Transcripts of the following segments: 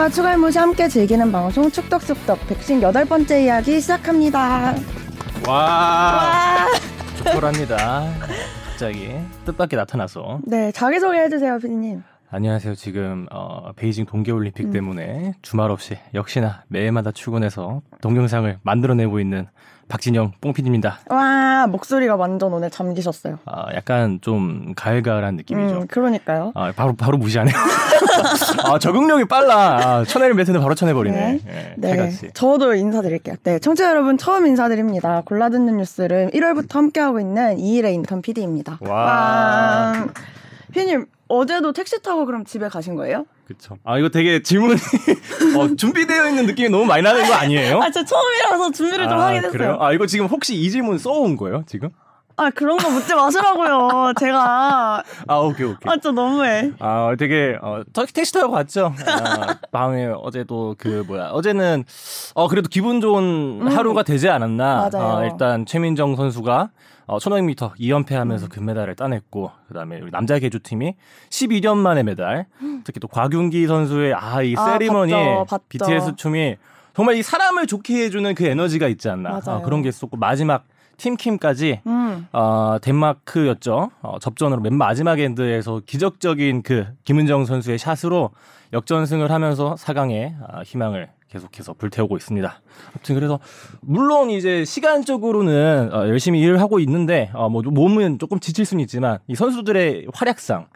축덕과 추갈무시 함께 즐기는 방송 축덕숙덕 백신 여덟 번째 이야기 시작합니다. 와, 와. 털합니다. 갑자기 뜻밖의 나타나서. 네, 자기소개 해주세요, 피디님. 안녕하세요. 지금 어, 베이징 동계올림픽 음. 때문에 주말 없이 역시나 매일마다 출근해서 동영상을 만들어내고 있는 박진영 뽕피디입니다. 와, 목소리가 완전 오늘 잠기셨어요. 아, 약간 좀 가을가을한 느낌이죠. 음, 그러니까요. 아, 바로 바로 무시하네요. 아, 적응력이 빨라. 아, 쳐내는 멘트는 바로 쳐내버리네. 예, 네, 칼같이. 저도 인사드릴게요. 네, 청취자 여러분 처음 인사드립니다. 골라 듣는 뉴스를 1월부터 함께하고 있는 2일의 인턴 PD입니다. 와. 피디님, 어제도 택시 타고 그럼 집에 가신 거예요? 그쵸. 아, 이거 되게 질문이 어, 준비되어 있는 느낌이 너무 많이 나는 거 아니에요? 아, 저 처음이라서 준비를 좀 아, 하긴 했어요. 그래요? 아, 이거 지금 혹시 이 질문 써온 거예요, 지금? 아, 그런 거 묻지 마시라고요. 제가. 아, 오케이, 오케이. 아, 진짜 너무해. 아, 되게, 어, 타고 갔죠. 아, 밤에 어제도 그, 뭐야, 어제는, 어, 그래도 기분 좋은 하루가 되지 않았나. 음. 맞아요. 어, 일단, 최민정 선수가, 어, 1500m 2연패 하면서 금메달을 따냈고, 그 다음에 우리 남자 개주팀이 12년 만에 메달. 특히 또 곽윤기 선수의, 아, 이 아, 세리머니, 봤죠, 봤죠. BTS 춤이 정말 이 사람을 좋게 해주는 그 에너지가 있지 않나. 어, 그런 게 있었고, 마지막 팀킴까지 음. 어, 덴마크였죠. 어, 접전으로 맨 마지막 end에서 기적적인 그 김은정 선수의 샷으로 역전승을 하면서 4강에 아, 희망을 계속해서 불태우고 있습니다. 아무튼 그래서 물론 이제 시간적으로는 어, 열심히 일을 하고 있는데 어, 뭐 몸은 조금 지칠 수는 있지만 이 선수들의 활약상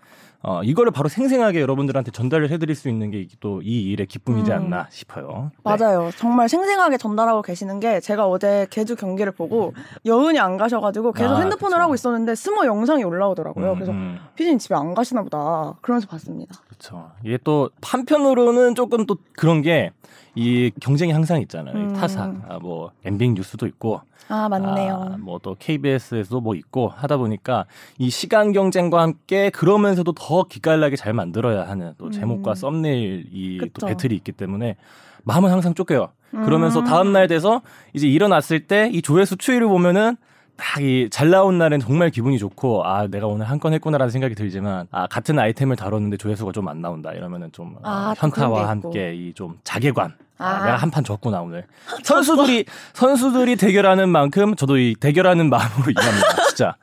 어, 이거를 바로 생생하게 여러분들한테 전달을 해드릴 수 있는 게 또 이 일의 기쁨이지 음. 않나 싶어요. 네. 맞아요. 정말 생생하게 전달하고 계시는 게 제가 어제 개주 경기를 보고 여운이 안 가셔가지고 계속 아, 핸드폰을 그쵸. 하고 있었는데 스모 영상이 올라오더라고요. 음, 그래서 음. 피디님 집에 안 가시나 보다. 그러면서 봤습니다. 그렇죠. 이게 또 한편으로는 조금 또 그런 게 이 경쟁이 항상 있잖아요. 이 음. 타사, 아, 뭐 엠빙 뉴스도 있고, 아, 맞네요. 뭐또 KBS에서도 뭐 있고 하다 보니까 이 시간 경쟁과 함께 그러면서도 더 기깔나게 잘 만들어야 하는 또 제목과 음. 썸네일. 이또 배틀이 있기 때문에 마음은 항상 쫓겨요. 그러면서 음. 다음 날 돼서 이제 일어났을 때 이 조회수 추이를 보면은 딱 이 잘 나온 날엔 정말 기분이 좋고 아 내가 오늘 한 건 했구나라는 생각이 들지만 아 같은 아이템을 다뤘는데 조회수가 좀 안 나온다 이러면은 좀 아, 어, 게 현타와. 함께 이 좀 자괴감 아, 아. 내가 한 판 졌구나 오늘 선수들이 선수들이 대결하는 만큼 저도 이 대결하는 마음으로 임합니다 진짜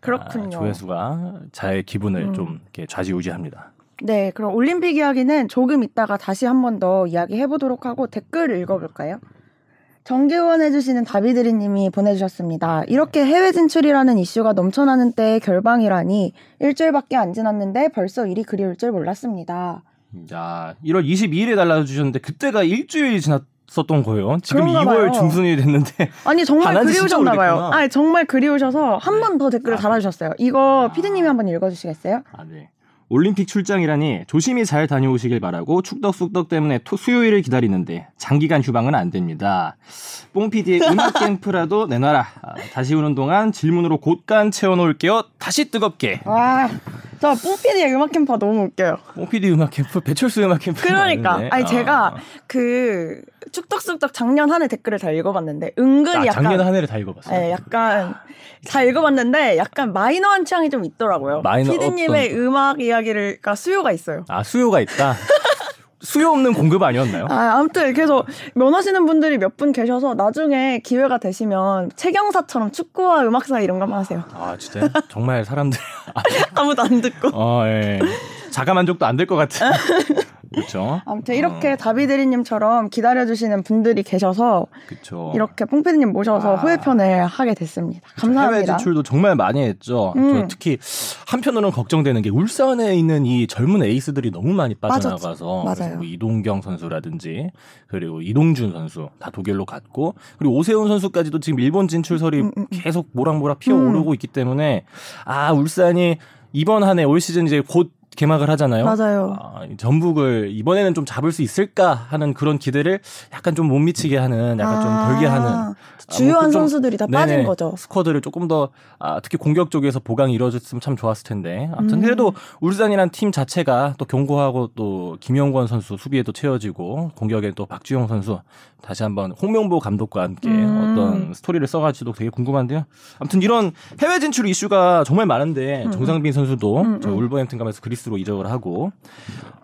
그렇군요. 아, 조회수가 잘 기분을 음. 좀 이렇게 좌지우지합니다 네, 그럼 올림픽 이야기는 조금 있다가 다시 한 번 더 이야기해 보도록 하고 댓글 읽어볼까요? 정기원 해주시는 다비드리님이 보내주셨습니다. 이렇게 해외 진출이라는 이슈가 넘쳐나는 때의 결방이라니 일주일밖에 안 지났는데 벌써 일이 그리울 줄 몰랐습니다. 야 1월 22일에 달라주셨는데 그때가 일주일 지났었던 거예요 지금 그런가 2월 봐요. 중순이 됐는데 아니 정말 그리우셨나 봐요. 아니 정말 그리우셔서 한 네. 번더 댓글을 아. 달아주셨어요. 이거 아. 피디님이 한번 읽어주시겠어요? 아, 네. 올림픽 출장이라니 조심히 잘 다녀오시길 바라고 축덕숙덕 때문에 토- 수요일을 기다리는데 장기간 휴방은 안 됩니다. 뽕PD의 음악 캠프라도 내놔라. 아, 다시 오는 동안 질문으로 곳간 채워놓을게요. 다시 뜨겁게. 와, 저 뽕피디의 음악 캠퍼 너무 웃겨요. 뽕PD 음악 캠프, 배철수 음악 캠프. 그러니까 아는데. 아니 아. 제가 그 축덕숙덕 작년 한 해 댓글을 다 읽어봤는데 은근히 아, 약간 작년 한 해를 다 읽어봤어요. 예, 약간 다 읽어봤는데 약간 마이너한 취향이 좀 있더라고요. 마이너 피디님의 음악 이야 기를가 수요가 있어요. 아 수요가 있다. 수요 없는 공급 아니었나요? 아, 아무튼 그래서 면하시는 분들이 몇 분 계셔서 나중에 기회가 되시면 최경사처럼 축구와 음악 사이 이런 거 한번 하세요. 아 진짜 정말 사람들 아, 아무도 안 듣고. 어 예. 자가 만족도 안 될 것 같은. 그렇죠. 아무튼 이렇게 다비드리님처럼 기다려주시는 분들이 계셔서 그렇죠. 이렇게 뽕피디님 모셔서 아. 후회편을 하게 됐습니다. 해외 감사합니다. 진출도 정말 많이 했죠. 음. 저 특히 한편으로는 걱정되는 게 울산에 있는 이 젊은 에이스들이 너무 많이 빠져나가서. 뭐 이동경 선수라든지 그리고 이동준 선수 다 독일로 갔고 그리고 오세훈 선수까지도 지금 일본 진출설이 음, 음, 음. 계속 모락모락 피어오르고 있기 때문에 아 울산이 이번 한 해 올 시즌 이제 곧 개막을 하잖아요. 맞아요. 아, 이 전북을 이번에는 좀 잡을 수 있을까 하는 그런 기대를 약간 좀 못 미치게 하는 약간 좀 아, 덜게 하는 주요한 뭐 좀- 선수들이 다 빠진 네네. 거죠. 스쿼드를 조금 더 아, 특히 공격 쪽에서 보강이 이루어졌으면 참 좋았을 텐데 아무튼 음. 그래도 울산이란 팀 자체가 또 견고하고 또 김영권 선수 수비에도 채워지고 공격에 또 박주영 선수 다시 한번 홍명보 감독과 함께 음. 어떤 스토리를 써가지고 되게 궁금한데요. 아무튼 이런 해외 진출 이슈가 정말 많은데 음. 정상빈 선수도 음, 저 음. 울버햄튼 가면서 그리스로 이적을 하고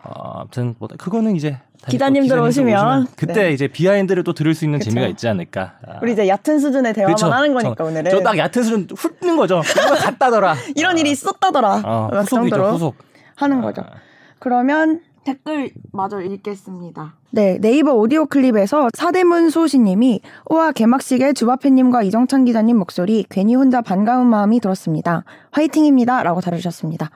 어, 아무튼 뭐 그거는 이제 기자님들 오시면. 그때 네. 이제 비하인드를 또 들을 수 있는 그쵸. 재미가 있지 않을까. 아. 우리 이제 얕은 수준의 대화만 그쵸. 하는 거니까 저- 오늘은. 저 딱 얕은 수준 훑는 거죠. 이거 같다더라. 이런 일이 있었다더라. 어, 그 후속이죠, 정도로 후속. 하는 거죠. 아. 그러면 댓글 마저 읽겠습니다. 네, 네이버 오디오 클립에서 사대문 소시님이 우와 개막식에 주바페님과 이정찬 기자님 목소리 괜히 혼자 반가운 마음이 들었습니다. 화이팅입니다 라고 달아주셨습니다.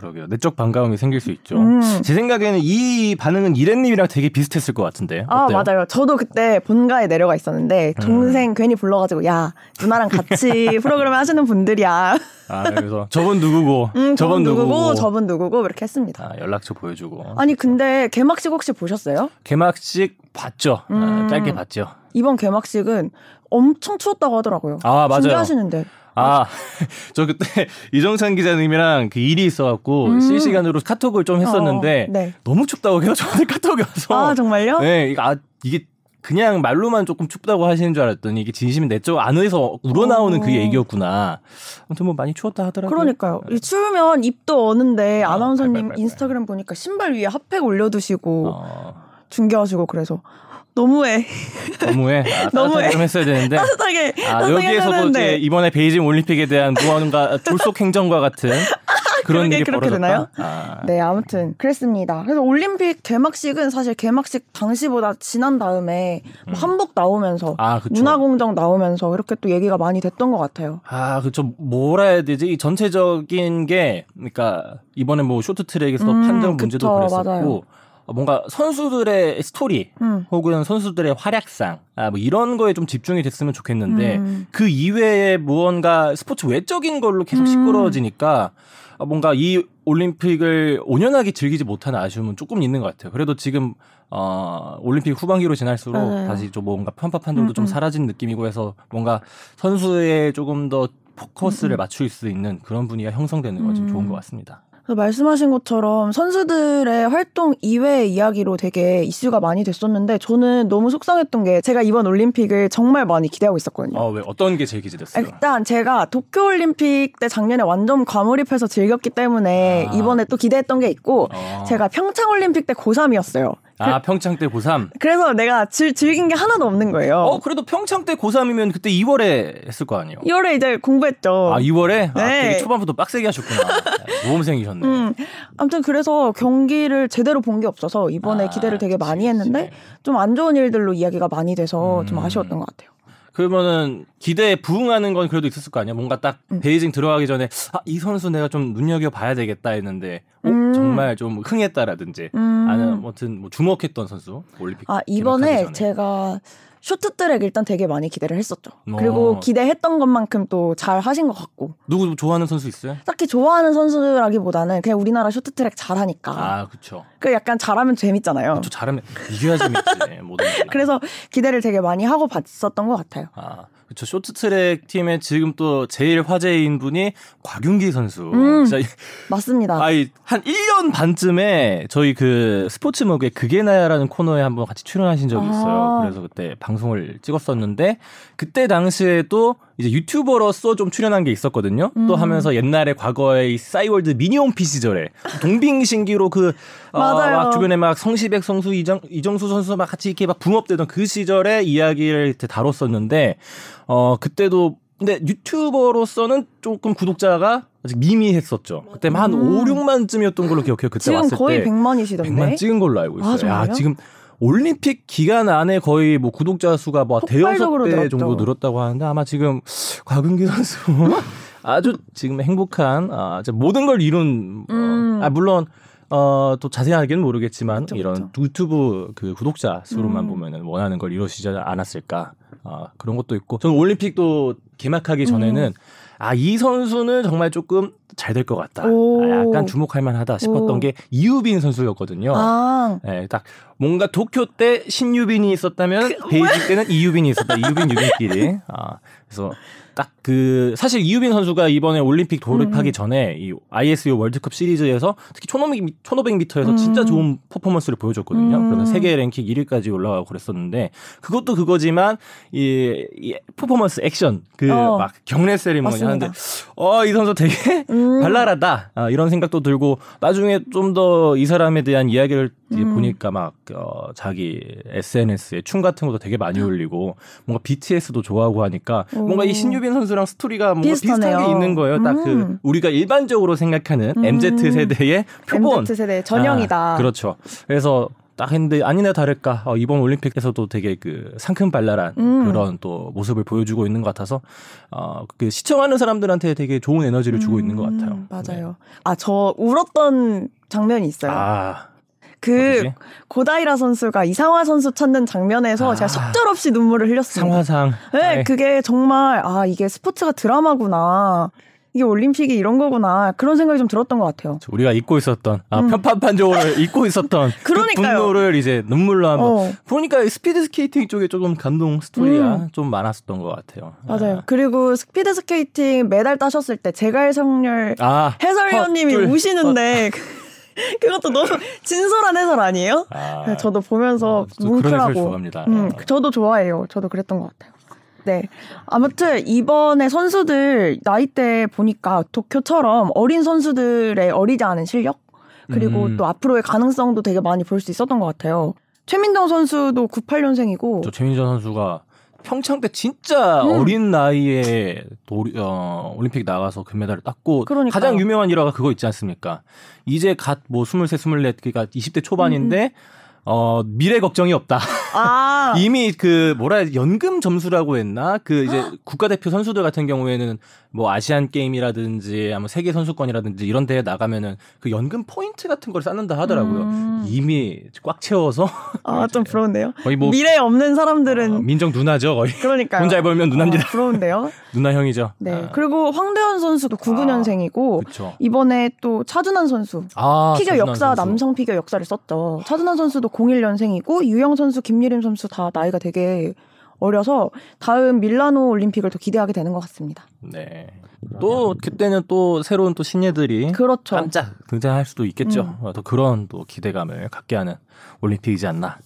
그러게요. 내적 반가움이 생길 수 있죠. 음. 제 생각에는 이 반응은 이랜님이랑 되게 비슷했을 것 같은데. 아 어때요? 맞아요. 저도 그때 본가에 내려가 있었는데 동생 괜히 불러가지고 야 누나랑 같이 프로그램 하시는 분들이야. 아, 그래서 저분 누구고, 음, 저분 누구고, 저분 누구고 이렇게 했습니다. 아, 연락처 보여주고. 아니 근데 개막식 혹시 보셨어요? 개막식 봤죠. 아, 음. 짧게 봤죠. 이번 개막식은 엄청 추웠다고 하더라고요. 아 맞아요. 준비하시는데. 아, 저 그때 이정찬 기자님이랑 그 일이 있어갖고 음. 실시간으로 카톡을 좀 했었는데 어, 네. 너무 춥다고 계속 저한테 카톡이 와서. 아 정말요? 네, 아, 이게 그냥 말로만 조금 춥다고 하시는 줄 알았더니 이게 진심이 내적 안에서 우러나오는 어. 그 얘기였구나. 아무튼 뭐 많이 추웠다 하더라고요. 그러니까요. 이 추우면 입도 어는데 아, 아나운서님 발발 발발. 인스타그램 보니까 신발 위에 핫팩 올려두시고 어, 중계하시고 그래서 너무해. 너무해. 아, 너무해. 좀 했어야 되는데. 따뜻하게 아, 여기에서도. 이제 이번에 베이징 올림픽에 대한 무언가 졸속 행정과 같은 그런 일이 그렇게 벌어졌다. 되나요? 아, 네, 아무튼 그랬습니다. 그래서 올림픽 개막식은 사실 개막식 당시보다 지난 다음에 뭐 한복 나오면서 아. 문화공정 나오면서 이렇게 또 얘기가 많이 됐던 것 같아요. 아, 그쵸. 뭐라 해야 되지? 이 전체적인 게, 그러니까 이번에 뭐 쇼트트랙에서 음, 판정 문제도 그쵸, 그랬었고, 맞아요. 어, 뭔가 선수들의 스토리 음. 혹은 선수들의 활약상, 아, 뭐 이런 거에 좀 집중이 됐으면 좋겠는데, 음. 그 이외에 무언가 스포츠 외적인 걸로 계속 음. 시끄러워지니까, 아, 뭔가 이 올림픽을 온연하게 즐기지 못하는 아쉬움은 조금 있는 것 같아요. 그래도 지금 어, 올림픽 후반기로 지날수록 맞아요. 다시 좀 뭔가 편파 판정도 음, 좀 음. 사라진 느낌이고 해서 뭔가 선수에 조금 더 포커스를 음, 음. 맞출 수 있는 그런 분위기가 형성되는 건좀 음. 좋은 것 같습니다. 그래서 말씀하신 것처럼 선수들의 활동 이외의 이야기로 되게 이슈가 많이 됐었는데 저는 너무 속상했던 게 제가 이번 올림픽을 정말 많이 기대하고 있었거든요. 어, 왜 어떤 게 제일 기대됐어요? 일단 제가 도쿄 올림픽 때 작년에 완전 과몰입해서 즐겼기 때문에 아. 이번에 또 기대했던 게 있고 어. 제가 평창 올림픽 때 고3이었어요. 아, 평창 때 고3. 그래서 내가 즐, 즐긴 게 하나도 없는 거예요. 어, 그래도 평창 때 고3이면 그때 2월에 했을 거 아니에요? 2월에 이제 공부했죠. 아, 2월에? 아, 네. 되게 초반부터 빡세게 하셨구나. 네, 모범생이셨네. 음, 아무튼 그래서 경기를 제대로 본 게 없어서 이번에 아, 기대를 되게 많이 했는데. 좀 안 좋은 일들로 이야기가 많이 돼서 좀 음. 아쉬웠던 것 같아요. 그러면은 기대에 부응하는 건 그래도 있었을 거 아니야? 뭔가 딱 음. 베이징 들어가기 전에 아, 이 선수 내가 좀 눈여겨 봐야 되겠다 했는데 어, 음. 정말 좀 흥했다라든지 음. 아니면 아무튼 뭐 주목했던 선수 올림픽 아 이번에. 제가 쇼트트랙 일단 되게 많이 기대를 했었죠. 어. 그리고 기대했던 것만큼 또 잘 하신 것 같고 누구 좋아하는 선수 있어요? 딱히 좋아하는 선수라기보다는 그냥 우리나라 쇼트트랙 잘하니까 아 그쵸. 그 약간 잘하면 재밌잖아요. 저 잘하면 이겨야 재밌지 모든. 그래서 기대를 되게 많이 하고 봤었던 것 같아요. 아 그쵸 쇼트트랙 팀에 지금 또 제일 화제인 분이 곽윤기 선수. 음. 맞습니다. 아이 한 1년 반쯤에 저희 그 스포츠목의 그게 나야라는 코너에 한번 같이 출연하신 적이 있어요. 아. 그래서 그때 방송을 찍었었는데 그때 당시에도 이제 유튜버로서 좀 출연한 게 있었거든요. 또 음. 하면서 옛날에 과거에 이 싸이월드 미니홈피 시절에 동빙신기로 그 어, 주변에 막 성시백 선수 이정, 이정수 선수 막 같이 이렇게 막 붕업되던 그 시절의 이야기를 다뤘었는데 어 그때도 근데 유튜버로서는 조금 구독자가 아직 미미했었죠. 그때 한 음. 5, 6만쯤이었던 걸로 기억해요. 그때 지금 왔을 거의 때 100만이시던데. 100만 찍은 걸로 알고 있어요. 아? 야, 지금 올림픽 기간 안에 거의 뭐 구독자 수가 뭐 대여섯 배 늘었죠. 정도 늘었다고 하는데 아마 지금 곽은기 선수 아주 지금 행복한 아, 이제 모든 걸 이룬 어, 음. 아 물론 어, 또 자세하게는 모르겠지만 그쵸, 이런 유튜브 그 구독자 수로만 음. 보면은 원하는 걸 이루시지 않았을까 아, 그런 것도 있고 저는 올림픽도 개막하기 전에는 음. 아이 선수는 정말 조금 잘 될 것 같다. 오. 아, 약간 주목할 만하다 싶었던 오. 게 이유빈 선수였거든요. 아, 예, 딱 뭔가 도쿄 때 신유빈이 있었다면 베이징 때는 이유빈이 있었다. 이유빈 유빈끼리. 아 그래서 딱 그 사실 이유빈 선수가 이번에 올림픽 돌입하기 음. 전에 이 ISU 월드컵 시리즈에서 특히 1500, 1500m에서 진짜 음. 좋은 퍼포먼스를 보여줬거든요. 음. 그래서 세계 랭킹 1위까지 올라가고 그랬었는데 그것도 그거지만 이, 이 퍼포먼스 액션 그막 어. 경례 세리머니. 하는데 어 이 선수 되게 음. 발랄하다 아, 이런 생각도 들고 나중에 좀 더 이 사람에 대한 이야기를 음. 보니까 막 어, 자기 SNS에 춤 같은 것도 되게 많이 올리고 뭔가 BTS도 좋아하고 하니까 오. 뭔가 이 신유빈 선수랑 스토리가 뭔가 비슷한 비슷하네요. 게 있는 거예요. 딱그 음. 우리가 일반적으로 생각하는 음. MZ 세대의 표본 MZ 세대 전형이다. 아, 그렇죠. 그래서 딱 했는데 아니나 다를까 어, 이번 올림픽에서도 되게 그 상큼발랄한 음. 그런 또 모습을 보여주고 있는 것 같아서 어, 그 시청하는 사람들한테 되게 좋은 에너지를 주고 있는 것 같아요. 음, 맞아요. 아, 저 울었던 장면이 네. 있어요. 아, 그 어디지? 고다이라 선수가 이상화 선수 찾는 장면에서 아. 제가 속절없이 눈물을 흘렸습니다. 상화상. 네, 네. 그게 정말 아 이게 스포츠가 드라마구나. 이게 올림픽이 이런 거구나. 그런 생각이 좀 들었던 것 같아요. 우리가 잊고 있었던 아, 음. 편파 판정으로 잊고 있었던 그 그러니까요. 분노를 이제 눈물로 한번 어, 보니까 스피드 스케이팅 쪽에 조금 감동 스토리가 음. 좀 많았었던 것 같아요. 맞아요. 그리고 스피드 스케이팅 메달 따셨을 때 제갈성렬 아, 해설위원님이 헛둘. 우시는데 그것도 너무 진솔한 해설 아니에요? 아, 네, 저도 보면서 어, 해설 뭉클하고 좋아합니다. 음, 어. 저도 좋아해요. 저도 그랬던 것 같아요. 네. 아무튼 이번에 선수들 나이대 보니까 도쿄처럼 어린 선수들의 어리지 않은 실력 그리고 음. 또 앞으로의 가능성도 되게 많이 볼 수 있었던 것 같아요. 최민정 선수도 98년생이고 저 최민정 선수가 평창 때 진짜 음. 어린 나이에 또 올- 어, 올림픽 나가서 금메달을 땄고 그러니까요. 가장 유명한 일화가 그거 있지 않습니까? 이제 갓뭐 23, 24 그러니까 20대 초반인데 어, 미래 걱정이 없다. 아 이미 그 뭐라 해야 지 연금 점수라고 했나? 그 이제 국가대표 선수들 같은 경우에는 뭐 아시안 게임이라든지 아니면 세계 선수권이라든지 이런 데에 나가면은 그 연금 포인트 같은 걸 쌓는다 하더라고요. 음. 이미 꽉 채워서 아, 좀 부러운데요. 거의 뭐 미래 없는 사람들은 어, 민정 누나죠 거의 그러니까요. 돈잘 벌면 누나입니다. 아, 부러운데요. 누나 형이죠. 네. 아, 그리고 황대현 선수도 99년생이고 그렇죠. 이번에 또 차준환 선수 아, 피겨 차준환 역사 선수. 남성 피겨 역사를 썼죠. 차준환 선수도 01년생이고 유영 선수, 김 예림 선수 다 나이가 되게 어려서 다음 밀라노 올림픽을 또 기대하게 되는 것 같습니다. 네. 또 그때는 또 새로운 또 신예들이 그렇죠. 깜짝 등장할 수도 있겠죠. 음. 어, 또 그런 또 기대감을 갖게 하는 올림픽이지 않나.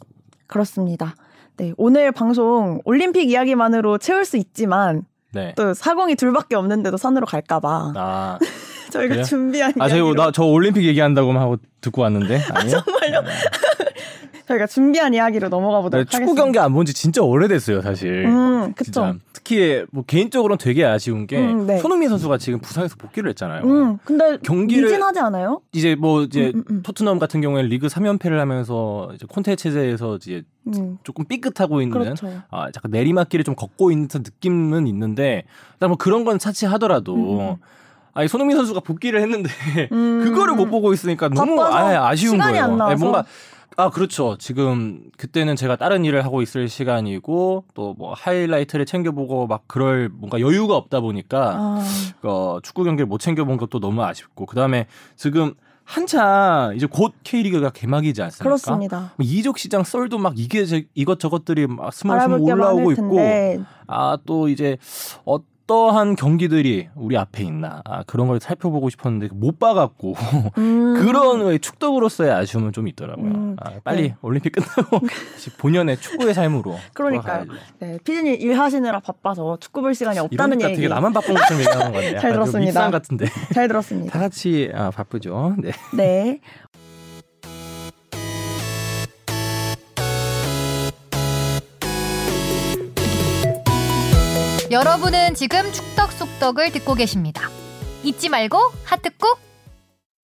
그렇습니다. 네, 오늘 방송 올림픽 이야기만으로 채울 수 있지만 네. 또 사공이 둘밖에 없는데도 산으로 갈까봐 아, 저희가 그래요? 준비한 아, 저희 나저 올림픽 얘기한다고만 하고 듣고 왔는데 아니요. 정말요? 저희가 준비한 이야기로 넘어가 네, 보도록 축구 하겠습니다. 경기 안 본 지 진짜 오래됐어요, 사실. 음, 그쵸. 특히 뭐 개인적으로는 되게 아쉬운 게 음, 네. 손흥민 선수가 지금 부상에서 복귀를 했잖아요. 음, 근데 경기를- 미진하지 않아요? 이제 뭐 이제 음, 음, 음. 토트넘 같은 경우에는 리그 3연패를 하면서 이제 콘테 체제에서 이제 음, 조금 삐끗하고 있는 그렇죠. 아, 약간 내리막길을 좀 걷고 있는 듯한 느낌은 있는데 일단 뭐 그런 건 차치하더라도. 아니 손흥민 선수가 복귀를 했는데 음. 그거를 못 보고 있으니까 너무 아, 아쉬운 거예요. 아니, 뭔가 아 그렇죠. 지금 그때는 제가 다른 일을 하고 있을 시간이고 또 뭐 하이라이트를 챙겨보고 막 그럴 뭔가 여유가 없다 보니까 아, 어, 축구 경기를 못 챙겨본 것도 너무 아쉽고 그 다음에 지금 한창 이제 곧 K리그가 개막이지 않습니까? 그렇습니다. 뭐 이적 시장 썰도 막 이게 저- 이것저것들이 막 스물스물 올라오고 있고 아 또 이제 어 떠한 경기들이 우리 앞에 있나 아, 그런 걸 살펴보고 싶었는데 못 봐갖고 음, 그런 왜 축덕으로서의 아쉬움은 좀 있더라고요. 음, 아, 빨리 네. 올림픽 끝나고 본연의 축구의 삶으로 그러니까요. 네, 피디님 일하시느라 바빠서 축구 볼 시간이 없다는 얘기 되게 나만 바쁜 것처럼 얘기하는 건데 잘 들었습니다. 밉상 같은데 잘다 들었습니다. 같이 아, 바쁘죠. 네. 네. 여러분은 지금 축덕 속덕을 듣고 계십니다. 잊지 말고 하트 꾹.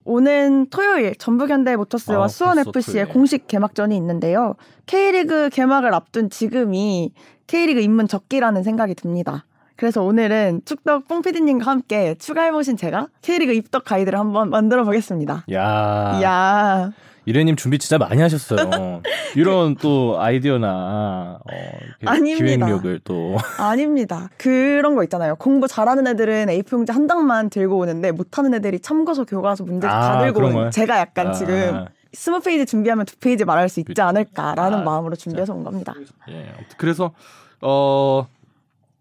오는 토요일 전북현대 모터스와 아, 수원 FC의. 공식 개막전이 있는데요. K리그 개막을 앞둔 지금이 K리그 입문 적기라는 생각이 듭니다. 그래서 오늘은 축덕 뽕피디님과 함께 추가해보신 제가 K리그 입덕 가이드를 한번 만들어 보겠습니다. 야, 이야, 이래님 준비 진짜 많이 하셨어요. 이런 또 아이디어나 어, 아닙니다. 기획력을 또 아닙니다. 그런 거 있잖아요. 공부 잘하는 애들은 A4 용지 한 장만 들고 오는데 못하는 애들이 참고서 교과서 문제 다 아, 들고 그런 오는? 제가 약간 아, 지금 스무 페이지 준비하면 두 페이지 말할 수 있지 않을까라는 아, 마음으로 준비해서 온 겁니다. 예. 그래서 어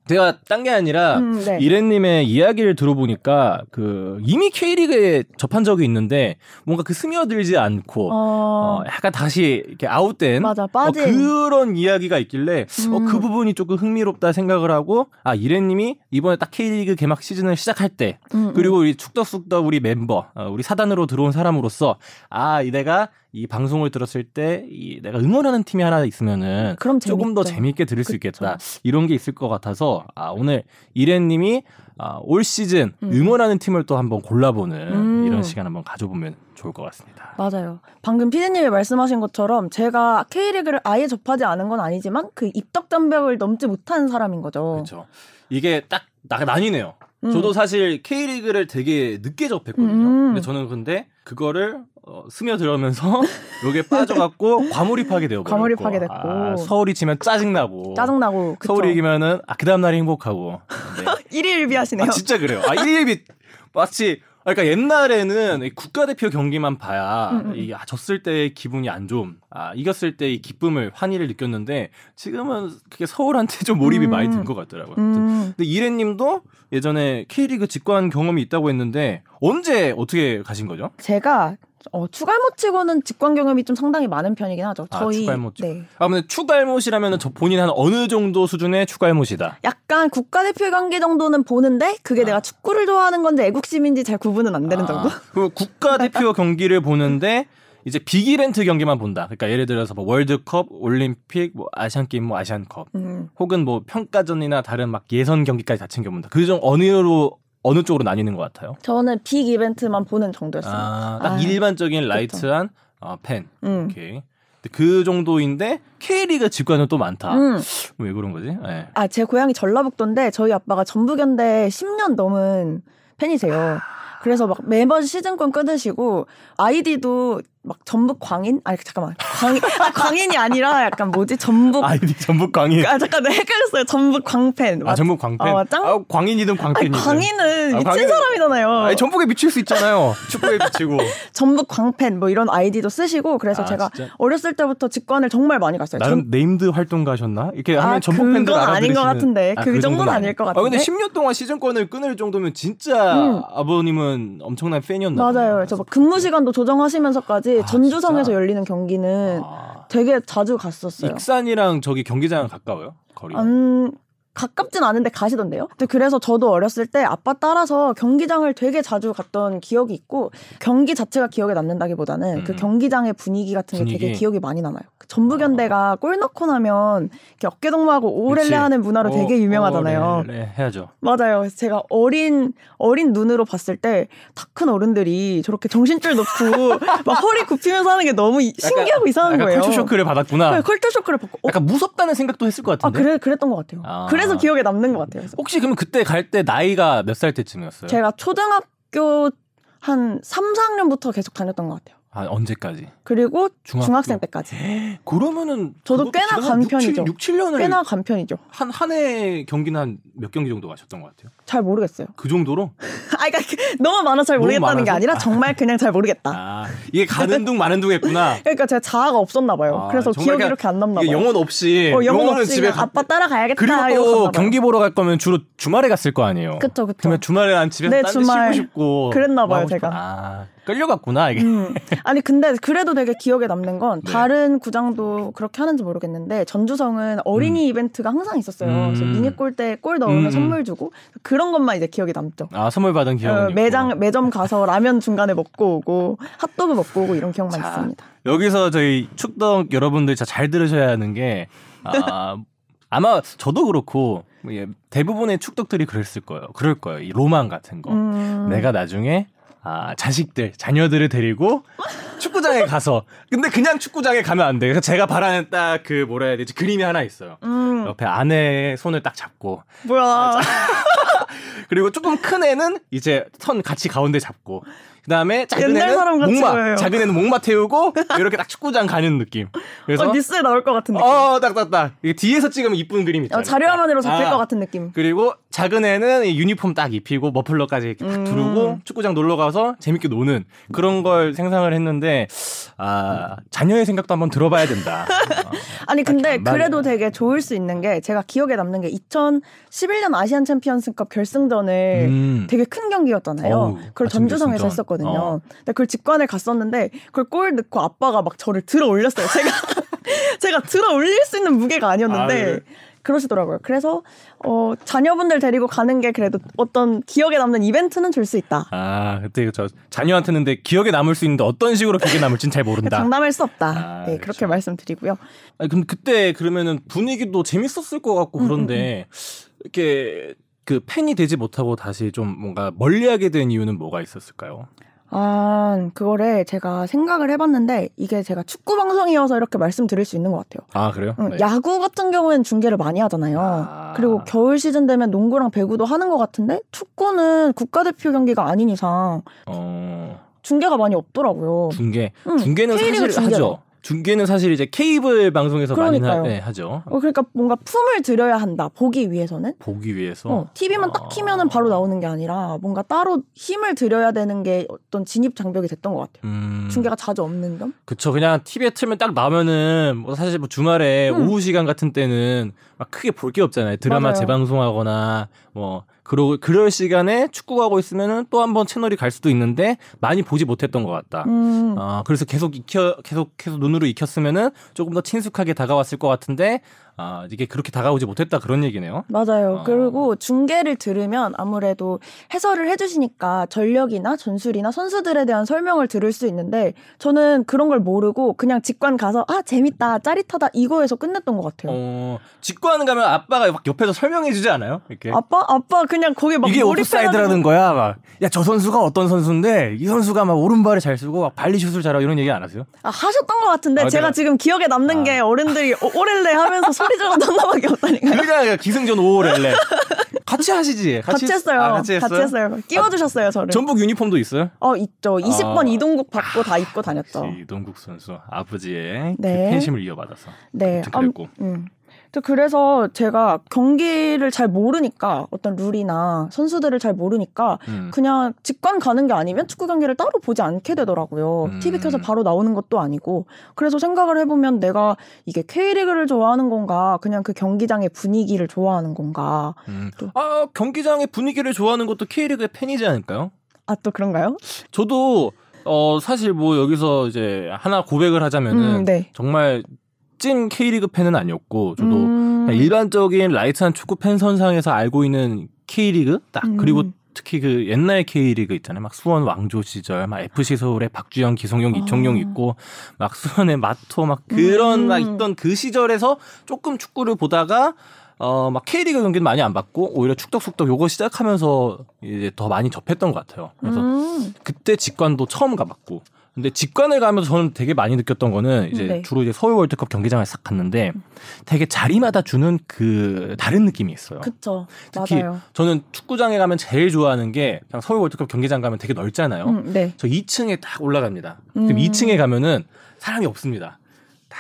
제가 딴 게 아니라 음, 네. 이래님의 이야기를 들어보니까 그 이미 K리그에 접한 적이 있는데 뭔가 그 스며들지 않고 어, 어, 약간 다시 이렇게 아웃된 맞아, 어. 그런 이야기가 있길래 어, 음. 그 부분이 조금 흥미롭다 생각을 하고 아 이래님이 이번에 딱 K리그 개막 시즌을 시작할 때 음, 그리고 우리 축덕숙덕 우리 멤버 어, 우리 사단으로 들어온 사람으로서 아이 내가 이 방송을 들었을 때 이 내가 응원하는 팀이 하나 있으면은 조금 더. 재미있게 들을 수 그쵸. 있겠다 이런 게 있을 것 같아서 아 오늘 이래님이 아, 올 시즌 음. 응원하는 팀을 또 한번 골라보는 음. 이런 시간 한번 가져보면 좋을 것 같습니다. 맞아요. 방금 피디님이 말씀하신 것처럼 제가 K리그를 아예 접하지 않은 건 아니지만 그 입덕 장벽을 넘지 못한 사람인 거죠. 그렇죠. 이게 딱 나, 나뉘네요. 음. 저도 사실 K리그를 되게 늦게 접했거든요. 음. 근데 저는 근데 그거를 어, 스며들면서 여기에 빠져갖고 과몰입하게 되어버렸고 과몰입하게 됐고. 아, 서울이 지면 짜증나고 짜증나고 그쵸? 서울이 이기면은 아, 그 다음날이 행복하고 네. 일희일비하시네요. 아 진짜 그래요. 아 일일비 마치 그러니까 옛날에는 이 국가대표 경기만 봐야 음, 음. 이 아, 졌을 때의 기분이 안 좋음, 아 이겼을 때의 기쁨을 환희를 느꼈는데 지금은 그게 서울한테 좀 몰입이 음. 많이 된 것 같더라고요. 음, 근데 이래님도 예전에 K리그 직관 경험이 있다고 했는데 언제 어떻게 가신 거죠? 제가 어, 추갈모치고는 직관 경험이 좀 상당히 많은 편이긴 하죠. 아, 저희 추갈모치고. 네. 아 근데 추갈못이라면 저 본인 한 어느 정도 수준의 추갈못이다. 약간 국가대표 경기 정도는 보는데 그게 아. 내가 축구를 좋아하는 건지 애국심인지 잘 구분은 안 되는 정도. 그 국가대표 경기를 보는데 이제 빅 이벤트 경기만 본다. 그러니까 예를 들어서 뭐 월드컵, 올림픽, 뭐 아시안 게임, 뭐 아시안컵, 음. 혹은 뭐 평가전이나 다른 막 예선 경기까지 다 챙겨 본다. 그중 어느로 어느 쪽으로 나뉘는 것 같아요. 저는 빅 이벤트만 보는 정도였어요. 아, 딱 아, 일반적인 라이트한 어, 팬. 음. 오케이. 그 정도인데 K리그 직관은 또 많다. 음. 왜 그런 거지? 네. 아, 제 고향이 전라북도인데 저희 아빠가 전북현대 10년 넘은 팬이세요. 그래서 막 매번 시즌권 끊으시고 아이디도 막 전북 광인? 아니 잠깐만 광인 아, 광인이 아니라 약간 뭐지 전북 아, 아이디 전북 광인. 잠깐 내 헷갈렸어요 전북 광팬 아, 전북 광팬. 아, 짱- 아, 광인이든 아니 광팬이든. 광인은 아, 미친 광인은- 사람이잖아요. 아니, 전북에 미칠 수 있잖아요. 축구에 미치고. 전북 광팬 뭐 이런 아이디도 쓰시고 그래서 아, 제가 진짜? 어렸을 때부터 직관을 정말 많이 갔어요. 나름 전- 네임드 활동 가셨나? 이렇게 하면 아, 전북 팬들 그건 아닌 것 같은데. 아, 그 정도는 정도는 아닐 것 아, 근데 같은데. 10년 동안 시즌권을 끊을 정도면 진짜 음. 아버님은 엄청난 팬이었나 맞아요. 저 막 근무 시간도 조정하시면서까지 아, 전주성에서 진짜? 열리는 경기는 아, 되게 자주 갔었어요. 익산이랑 저기 경기장은 가까워요? 거리가? 음, 가깝진 않은데 가시던데요? 그래서 저도 어렸을 때 아빠 따라서 경기장을 되게 자주 갔던 기억이 있고 경기 자체가 기억에 남는다기보다는 그 음. 경기장의 분위기 같은 게 되게 분위기. 기억이 많이 남아요. 그 전북현대가 골 넣고 나면 이렇게 어깨동무하고 오렐레. 하는 문화로 어, 되게 유명하잖아요. 어, 네, 해야죠. 맞아요. 그래서 제가 어린 어린 눈으로 봤을 때 다 큰 어른들이 저렇게 정신줄 놓고 막 허리 굽히면서 하는 게 너무 이- 신기하고 이상한 약간 거예요. 컬처 쇼크를 받았구나. 네, 컬처 쇼크를 받고 어, 약간 무섭다는 생각도 했을 것아 같은데. 그래 그랬던 것 같아요. 아. 그래서 기억에 남는 것 같아요. 그래서 혹시 그러면 그때 갈 때 나이가 몇 살 때쯤이었어요? 제가 초등학교 한 3, 4학년부터 계속 다녔던 것 같아요. 아, 언제까지? 그리고 중학교. 중학생 때까지 그러면은 저도 꽤나 간 6, 편이죠. 6, 7년을 꽤나 간 편이죠. 한 한 해 경기는 한 몇 경기 정도 가셨던 것 같아요. 잘 모르겠어요. 그 정도로? 아, 그러니까 너무 많아 잘 모르겠다는 게? 아니라 정말 그냥 잘 모르겠다. 아, 이게 가는 둥 마는 둥 했구나. 그러니까 제가 자아가 없었나 봐요. 아, 그래서 기억이 이렇게 안 남나 봐요. 영혼 없이 어, 영혼 없이 집에 가, 아빠 따라가야겠다. 그리고. 경기 보러 갈 거면 주로 주말에 갔을 거 아니에요. 그쵸 그쵸. 그러면 주말에 난 집에서 네, 주말. 쉬고 싶고 그랬나 뭐 봐요. 제가. 아, 끌려갔구나 이게. 음. 아니 근데 그래도 되게 기억에 남는 건 네. 다른 구장도 그렇게 하는지 모르겠는데 전주성은 어린이 이벤트가 항상 있었어요. 음. 그래서 미니골 때골 넣으면 음. 선물 주고 그런 것만 이제 기억에 남죠. 아 선물 받은 기억은 어, 있고. 매장 매점 가서 라면 중간에 먹고 오고 핫도그 먹고 오고 이런 기억만 자, 있습니다. 여기서 저희 축덕 여러분들 잘 들으셔야 하는 게 아, 아마 저도 그렇고 예, 대부분의 축덕들이 그랬을 거예요. 그럴 거예요. 이 로망 같은 거. 음. 내가 나중에 아, 자식들, 자녀들을 데리고 축구장에 가서 근데 그냥 축구장에 가면 안 돼. 그래서 제가 바라는 딱 그 뭐라 해야 되지? 그림이 하나 있어요. 음, 옆에 아내의 손을 딱 잡고 뭐야? 그리고 조금 큰 애는 이제 선 같이 가운데 잡고 그다음에 작은 옛날 애는 목마 보여요. 작은 애는 목마 태우고 이렇게 딱 축구장 가는 느낌. 그래서 어, 뉴스에 나올 것 같은 느낌. 어, 딱딱딱. 이게 뒤에서 찍으면 이쁜 그림 있잖아요. 어, 자료 화면으로 잡힐 아, 것 같은 느낌. 그리고 작은 애는 이 유니폼 딱 입히고 머플러까지 이렇게 딱 음. 두르고 축구장 놀러 가서 재밌게 노는 그런 걸 생각을 했는데 아 자녀의 생각도 한번 들어봐야 된다. 어. 아니 근데 안 맞아요. 그래도 되게 좋을 수 있는 게 제가 기억에 남는 게 2011년 아시안 챔피언스컵 결승전을 음. 되게 큰 경기였잖아요. 어우, 그걸 전주성에서 결승전. 했었거든요. 어. 근데 그걸 직관을 갔었는데 그걸 골 넣고 아빠가 막 저를 들어 올렸어요. 제가 제가 들어 올릴 수 있는 무게가 아니었는데 아, 그래? 그러시더라고요. 그래서 어, 자녀분들 데리고 가는 게 그래도 어떤 기억에 남는 이벤트는 줄 수 있다. 아 그때 저 자녀한테는 근데 기억에 남을 수 있는데 어떤 식으로 기억에 남을진 잘 모른다. 장담할 수 없다. 아, 네, 그렇죠. 그렇게 말씀드리고요. 아니, 그럼 그때 그러면은 분위기도 재밌었을 것 같고 음, 그런데 이렇게 그 팬이 되지 못하고 다시 좀 뭔가 멀리하게 된 이유는 뭐가 있었을까요? 아, 그거를 제가 생각을 해봤는데 이게 제가 축구 방송이어서 이렇게 말씀드릴 수 있는 것 같아요. 아 그래요? 응, 네. 야구 같은 경우에는 중계를 많이 하잖아요. 아. 그리고 겨울 시즌 되면 농구랑 배구도 하는 것 같은데 축구는 국가대표 경기가 아닌 이상 어 중계가 많이 없더라고요. 중계 응, 중계는 사실 중계가. 하죠. 중계는 사실 이제 케이블 방송에서 많이 하, 그러니까요. 네, 하죠. 어, 그러니까 뭔가 품을 들여야 한다. 보기 위해서는. 보기 위해서. 어, TV만 딱 키면은 바로 나오는 게 아니라 뭔가 따로 힘을 들여야 되는 게 어떤 진입 장벽이 됐던 것 같아요. 음, 중계가 자주 없는 점? 그쵸. 그냥 TV에 틀면 딱 나오면은 뭐 사실 뭐 주말에 음. 오후 시간 같은 때는 막 크게 볼 게 없잖아요. 드라마 맞아요. 재방송하거나 뭐 그러 그럴 시간에 축구가 하고 있으면은 또 한 번 채널이 갈 수도 있는데 많이 보지 못했던 것 같다. 음, 아, 그래서 계속 익혀, 계속, 계속 눈으로 익혔으면은 조금 더 친숙하게 다가왔을 것 같은데, 아, 이게 그렇게 다가오지 못했다 그런 얘기네요. 맞아요. 어. 그리고 중계를 들으면 아무래도 해설을 해주시니까 전력이나 전술이나 선수들에 대한 설명을 들을 수 있는데 저는 그런 걸 모르고 그냥 직관 가서 아 재밌다 짜릿하다 이거에서 끝냈던 것 같아요. 어, 직관 가면 아빠가 막 옆에서 설명해 주지 않아요? 이렇게. 아빠 아빠 그냥 거기 막 이게 오프사이드라는 거야. 막, 야, 저 선수가 어떤 선수인데, 이 선수가 막 오른발을 잘 쓰고, 막 발리슛을 잘하고 이런 얘기 안 하세요? 아, 하셨던 것 같은데 아, 제가 지금 기억에 남는 아. 게 어른들이 오- 오렐레 하면서 질렀던 거밖에 없다니까요. 그냥 기승전 5월에 같이 하시지? 같이, 했- 했어요. 아, 같이 했어요? 했어요. 끼워주셨어요 저를. 전북 유니폼도 있어요? 어 있죠. 20번 아. 이동국 받고 다 입고 다녔죠. 이동국 선수 아버지의 그 네. 팬심을 이어받아서 네. 그랬고. 음. 또 그래서 제가 경기를 잘 모르니까 어떤 룰이나 선수들을 잘 모르니까 음. 그냥 직관 가는 게 아니면 축구 경기를 따로 보지 않게 되더라고요. 음. TV 켜서 바로 나오는 것도 아니고. 그래서 생각을 해보면 내가 이게 K리그를 좋아하는 건가, 그냥 그 경기장의 분위기를 좋아하는 건가. 음. 또- 아 경기장의 분위기를 좋아하는 것도 K리그의 팬이지 않을까요? 아, 또 그런가요? 저도 어 사실 뭐 여기서 이제 하나 고백을 하자면은 음, 네. 정말 찐 K리그 팬은 아니었고 저도 음. 일반적인 라이트한 축구 팬 선상에서 알고 있는 K리그 딱 음. 그리고 특히 그 옛날 K리그 있잖아요. 막 수원 왕조 시절, 막 FC 서울에 박주영, 기성용, 이청용 아. 있고, 막 수원에 마토 막 그런 음. 막 있던 그 시절에서 조금 축구를 보다가 어 막 K리그 경기는 많이 안 봤고 오히려 축덕숙덕 요거 시작하면서 이제 더 많이 접했던 것 같아요. 그래서 음. 그때 직관도 처음 가봤고. 근데 직관을 가면서 저는 되게 많이 느꼈던 거는 이제 네. 주로 이제 서울 월드컵 경기장을 싹 갔는데 되게 자리마다 주는 그 다른 느낌이 있어요. 그쵸. 특히 맞아요. 저는 축구장에 가면 제일 좋아하는 게 그냥 서울 월드컵 경기장 가면 되게 넓잖아요. 음, 네. 저 2층에 딱 올라갑니다. 그럼 음. 2층에 가면은 사람이 없습니다. 딱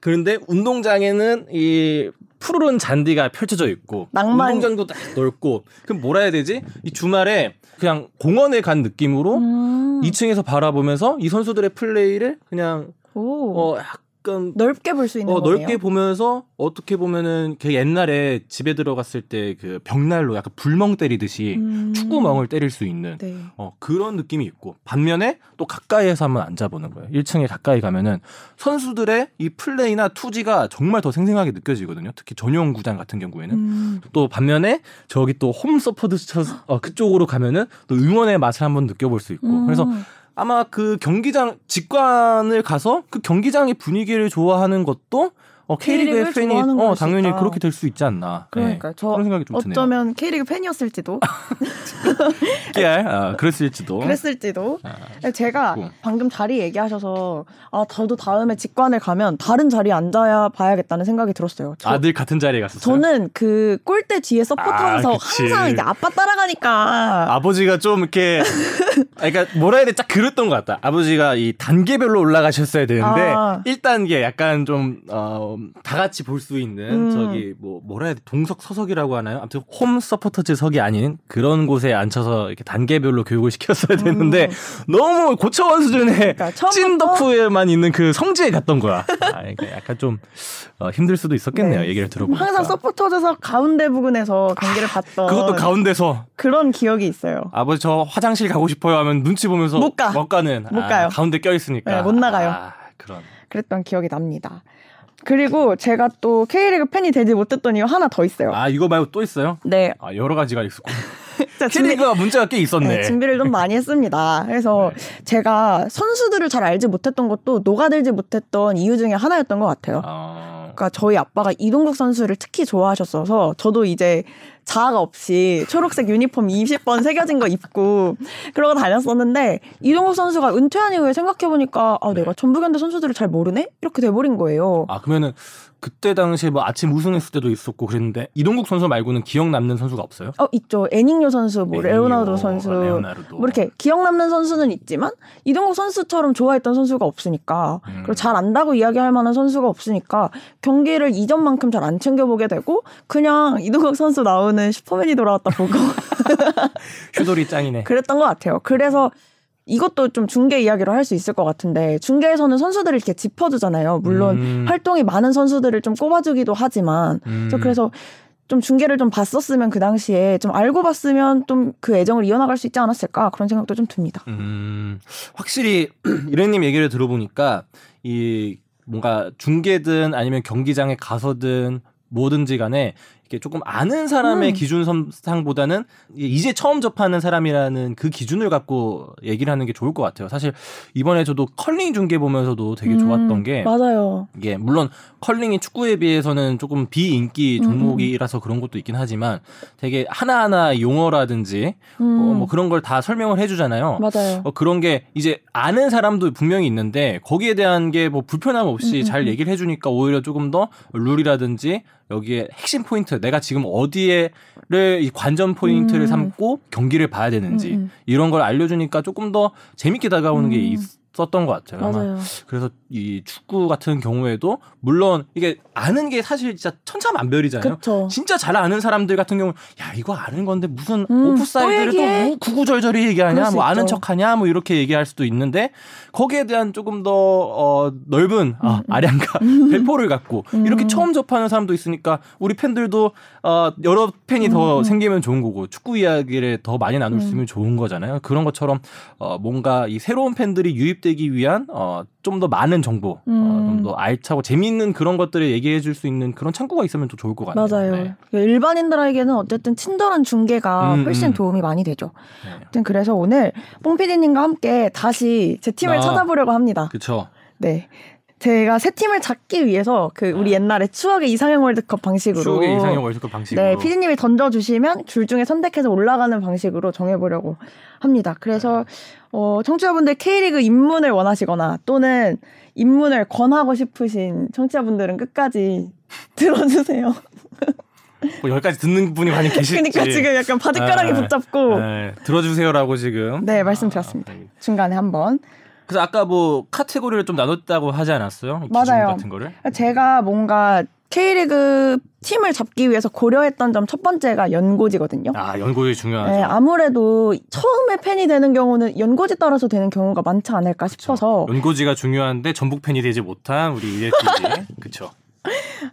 그런데 운동장에는 이 푸르른 잔디가 펼쳐져 있고 낭만. 운동장도 딱 넓고 그럼 뭐라 해야 되지? 이 주말에 그냥 공원에 간 느낌으로 음. 2층에서 바라보면서 이 선수들의 플레이를 그냥 오. 어 약간 넓게 볼 수 있는 어, 거네요. 넓게 보면서 어떻게 보면은 그 옛날에 집에 들어갔을 때 그 벽난로 약간 불멍 때리듯이 음. 축구멍을 때릴 수 있는 네. 어, 그런 느낌이 있고 반면에 또 가까이에서 한번 앉아보는 거예요. 1층에 가까이 가면은 선수들의 이 플레이나 투지가 정말 더 생생하게 느껴지거든요. 특히 전용 구장 같은 경우에는 음. 또 반면에 저기 또 홈 서포터 어, 그쪽으로 가면은 또 응원의 맛을 한번 느껴볼 수 있고 음. 그래서 아마 그 경기장 직관을 가서 그 경기장의 분위기를 좋아하는 것도 어, K리그의 팬이 어, 당연히 있다. 그렇게 될 수 있지 않나. 그러니까요. 네, 저 그런 생각이 좀 드네요. 어쩌면 K리그 팬이었을지도 깨알 아, 그랬을지도. 그랬을지도 아, 제가 그렇고. 방금 자리 얘기하셔서 아 저도 다음에 직관을 가면 다른 자리에 앉아야 봐야겠다는 생각이 들었어요. 저, 아들 같은 자리에 갔었어요. 저는 그 골대 뒤에 서포트하면서 아. 항상 이제 아빠 따라가니까 아버지가 좀 이렇게 아, 그러니까 뭐라 해야 돼? 딱 그랬던 것 같다. 아버지가 이 단계별로 올라가셨어야 되는데 아. 1단계 약간 좀 어, 다 같이 볼 수 있는 음. 저기 뭐 뭐라 해야 돼? 동석 서석이라고 하나요? 아무튼 홈 서포터즈석이 아닌 그런 곳에 앉혀서 이렇게 단계별로 교육을 시켰어야 되는데 너무 고차원 수준의 음. 그러니까 처음부터- 찐 덕후에만 있는 그 성지에 갔던 거야. 아, 그러니까 약간 좀 어, 힘들 수도 있었겠네요. 네. 얘기를 들어보니까. 항상 서포터즈석 가운데 부근에서 경기를 봤던 그것도 가운데서 그런 기억이 있어요. 아버지 저 화장실 가고 싶어요 하면 눈치 보면서 못 가. 못 가는 못 아, 가요. 가운데 껴 있으니까 네, 못 나가요. 아, 그런 그랬던 기억이 납니다. 그리고 제가 또 K리그 팬이 되지 못했던 이유 하나 더 있어요. 아 이거 말고 또 있어요? 네, 아 여러 가지가 있었고 K리그가 문제가 꽤 있었네. 네, 준비를 좀 많이 했습니다. 그래서 제가 선수들을 잘 알지 못했던 것도 녹아들지 못했던 이유 중에 하나였던 것 같아요. 아, 그러니까 저희 아빠가 이동국 선수를 특히 좋아하셨어서 저도 이제 자아가 없이 초록색 유니폼 20번 새겨진 거 입고 그러고 다녔었는데 이동국 선수가 은퇴한 이후에 생각해 보니까 아 내가 전북현대 선수들을 잘 모르네? 이렇게 돼버린 거예요. 아 그러면은 그때 당시에 뭐 아침 우승했을 때도 있었고 그랬는데 이동국 선수 말고는 기억 남는 선수가 없어요? 어 있죠. 애닝요 선수, 뭐 레오나르도 에이요, 선수, 레오나르도. 뭐 이렇게 기억 남는 선수는 있지만 이동국 선수처럼 좋아했던 선수가 없으니까 음. 그리고 잘 안다고 이야기할 만한 선수가 없으니까 경기를 이전만큼 잘 안 챙겨보게 되고 그냥 이동국 선수 나오는 슈퍼맨이 돌아왔다 보고 휴돌이 짱이네. 그랬던 것 같아요. 그래서 이것도 좀 중계 이야기로 할 수 있을 것 같은데 중계에서는 선수들을 이렇게 짚어주잖아요. 물론 음. 활동이 많은 선수들을 좀 꼽아주기도 하지만 음. 저 그래서 좀 중계를 좀 봤었으면 그 당시에 좀 알고 봤으면 좀 그 애정을 이어나갈 수 있지 않았을까 그런 생각도 좀 듭니다. 음, 확실히 이래님 얘기를 들어보니까 이 뭔가 중계든 아니면 경기장에 가서든 뭐든지 간에 이렇게 조금 아는 사람의 음. 기준상보다는 이제 처음 접하는 사람이라는 그 기준을 갖고 얘기를 하는 게 좋을 것 같아요. 사실 이번에 저도 컬링 중계 보면서도 되게 좋았던 음, 게 맞아요. 이게 물론 컬링이 축구에 비해서는 조금 비인기 음, 종목이라서 그런 것도 있긴 하지만 되게 하나하나 용어라든지 음, 어, 뭐 그런 걸 다 설명을 해주잖아요. 맞아요. 어, 그런 게 이제 아는 사람도 분명히 있는데 거기에 대한 게 뭐 불편함 없이 음, 음, 잘 음. 얘기를 해주니까 오히려 조금 더 룰이라든지 여기에 핵심 포인트 내가 지금 어디에를 이 관전 포인트를 음. 삼고 경기를 봐야 되는지 음, 음. 이런 걸 알려주니까 조금 더 재밌게 다가오는 게 음. 있 었던 것 같아요. 아마 맞아요. 그래서 이 축구 같은 경우에도 물론 이게 아는 게 사실 진짜 천차만별이잖아요. 그쵸. 진짜 잘 아는 사람들 같은 경우 야 이거 아는 건데 무슨 음, 오프사이드를 또. 또뭐 구구절절히 얘기하냐 수뭐 아는. 척하냐 뭐 이렇게 얘기할 수도 있는데 거기에 대한 조금 더 어, 넓은 아, 아량과 배포를 갖고 이렇게 음. 처음 접하는 사람도 있으니까 우리 팬들도 어, 여러 팬이 더 음, 음. 생기면 좋은 거고 축구 이야기를 더 많이 나눌 수 음. 있으면 좋은 거잖아요 그런 것처럼 어, 뭔가 이 새로운 팬들이 유입 되기 위한 어, 좀 더 많은 정보 어, 음. 좀더 알차고 재미있는 그런 것들을 얘기해 줄 수 있는 그런 창구가 있으면 또 좋을 것 같아요 맞아요. 네. 일반인들에게는 어쨌든 친절한 중계가 음, 훨씬 음. 도움이 많이 되죠. 네. 아무튼 그래서 오늘 뽕피디님과 함께 다시 제 팀을 아. 찾아보려고 합니다. 그쵸 네. 제가 새 팀을 찾기 위해서 그 우리 옛날에 추억의 이상형 월드컵 방식으로 추억의 이상형 월드컵 방식으로 네, 피디님이 던져주시면 줄 중에 선택해서 올라가는 방식으로 정해보려고 합니다. 그래서 어, 청취자분들 K리그 입문을 원하시거나 또는 입문을 권하고 싶으신 청취자분들은 끝까지 들어주세요. 뭐 여기까지 듣는 분이 많이 계실지 그러니까 지금 약간 바지가랑이 네. 붙잡고 네, 들어주세요라고 지금 네 말씀드렸습니다. 아, 네. 중간에 한번 그래서 아까 뭐 카테고리를 좀 나눴다고 하지 않았어요? 맞아요. 같은 거를 제가 뭔가 K리그 팀을 잡기 위해서 고려했던 점 첫 번째가 연고지거든요. 아 연고이 중요하죠. 네, 아무래도 처음에 팬이 되는 경우는 연고지 따라서 되는 경우가 많지 않을까 싶어서 연고지가 중요한데 전북 팬이 되지 못한 우리 이래끼리 그쵸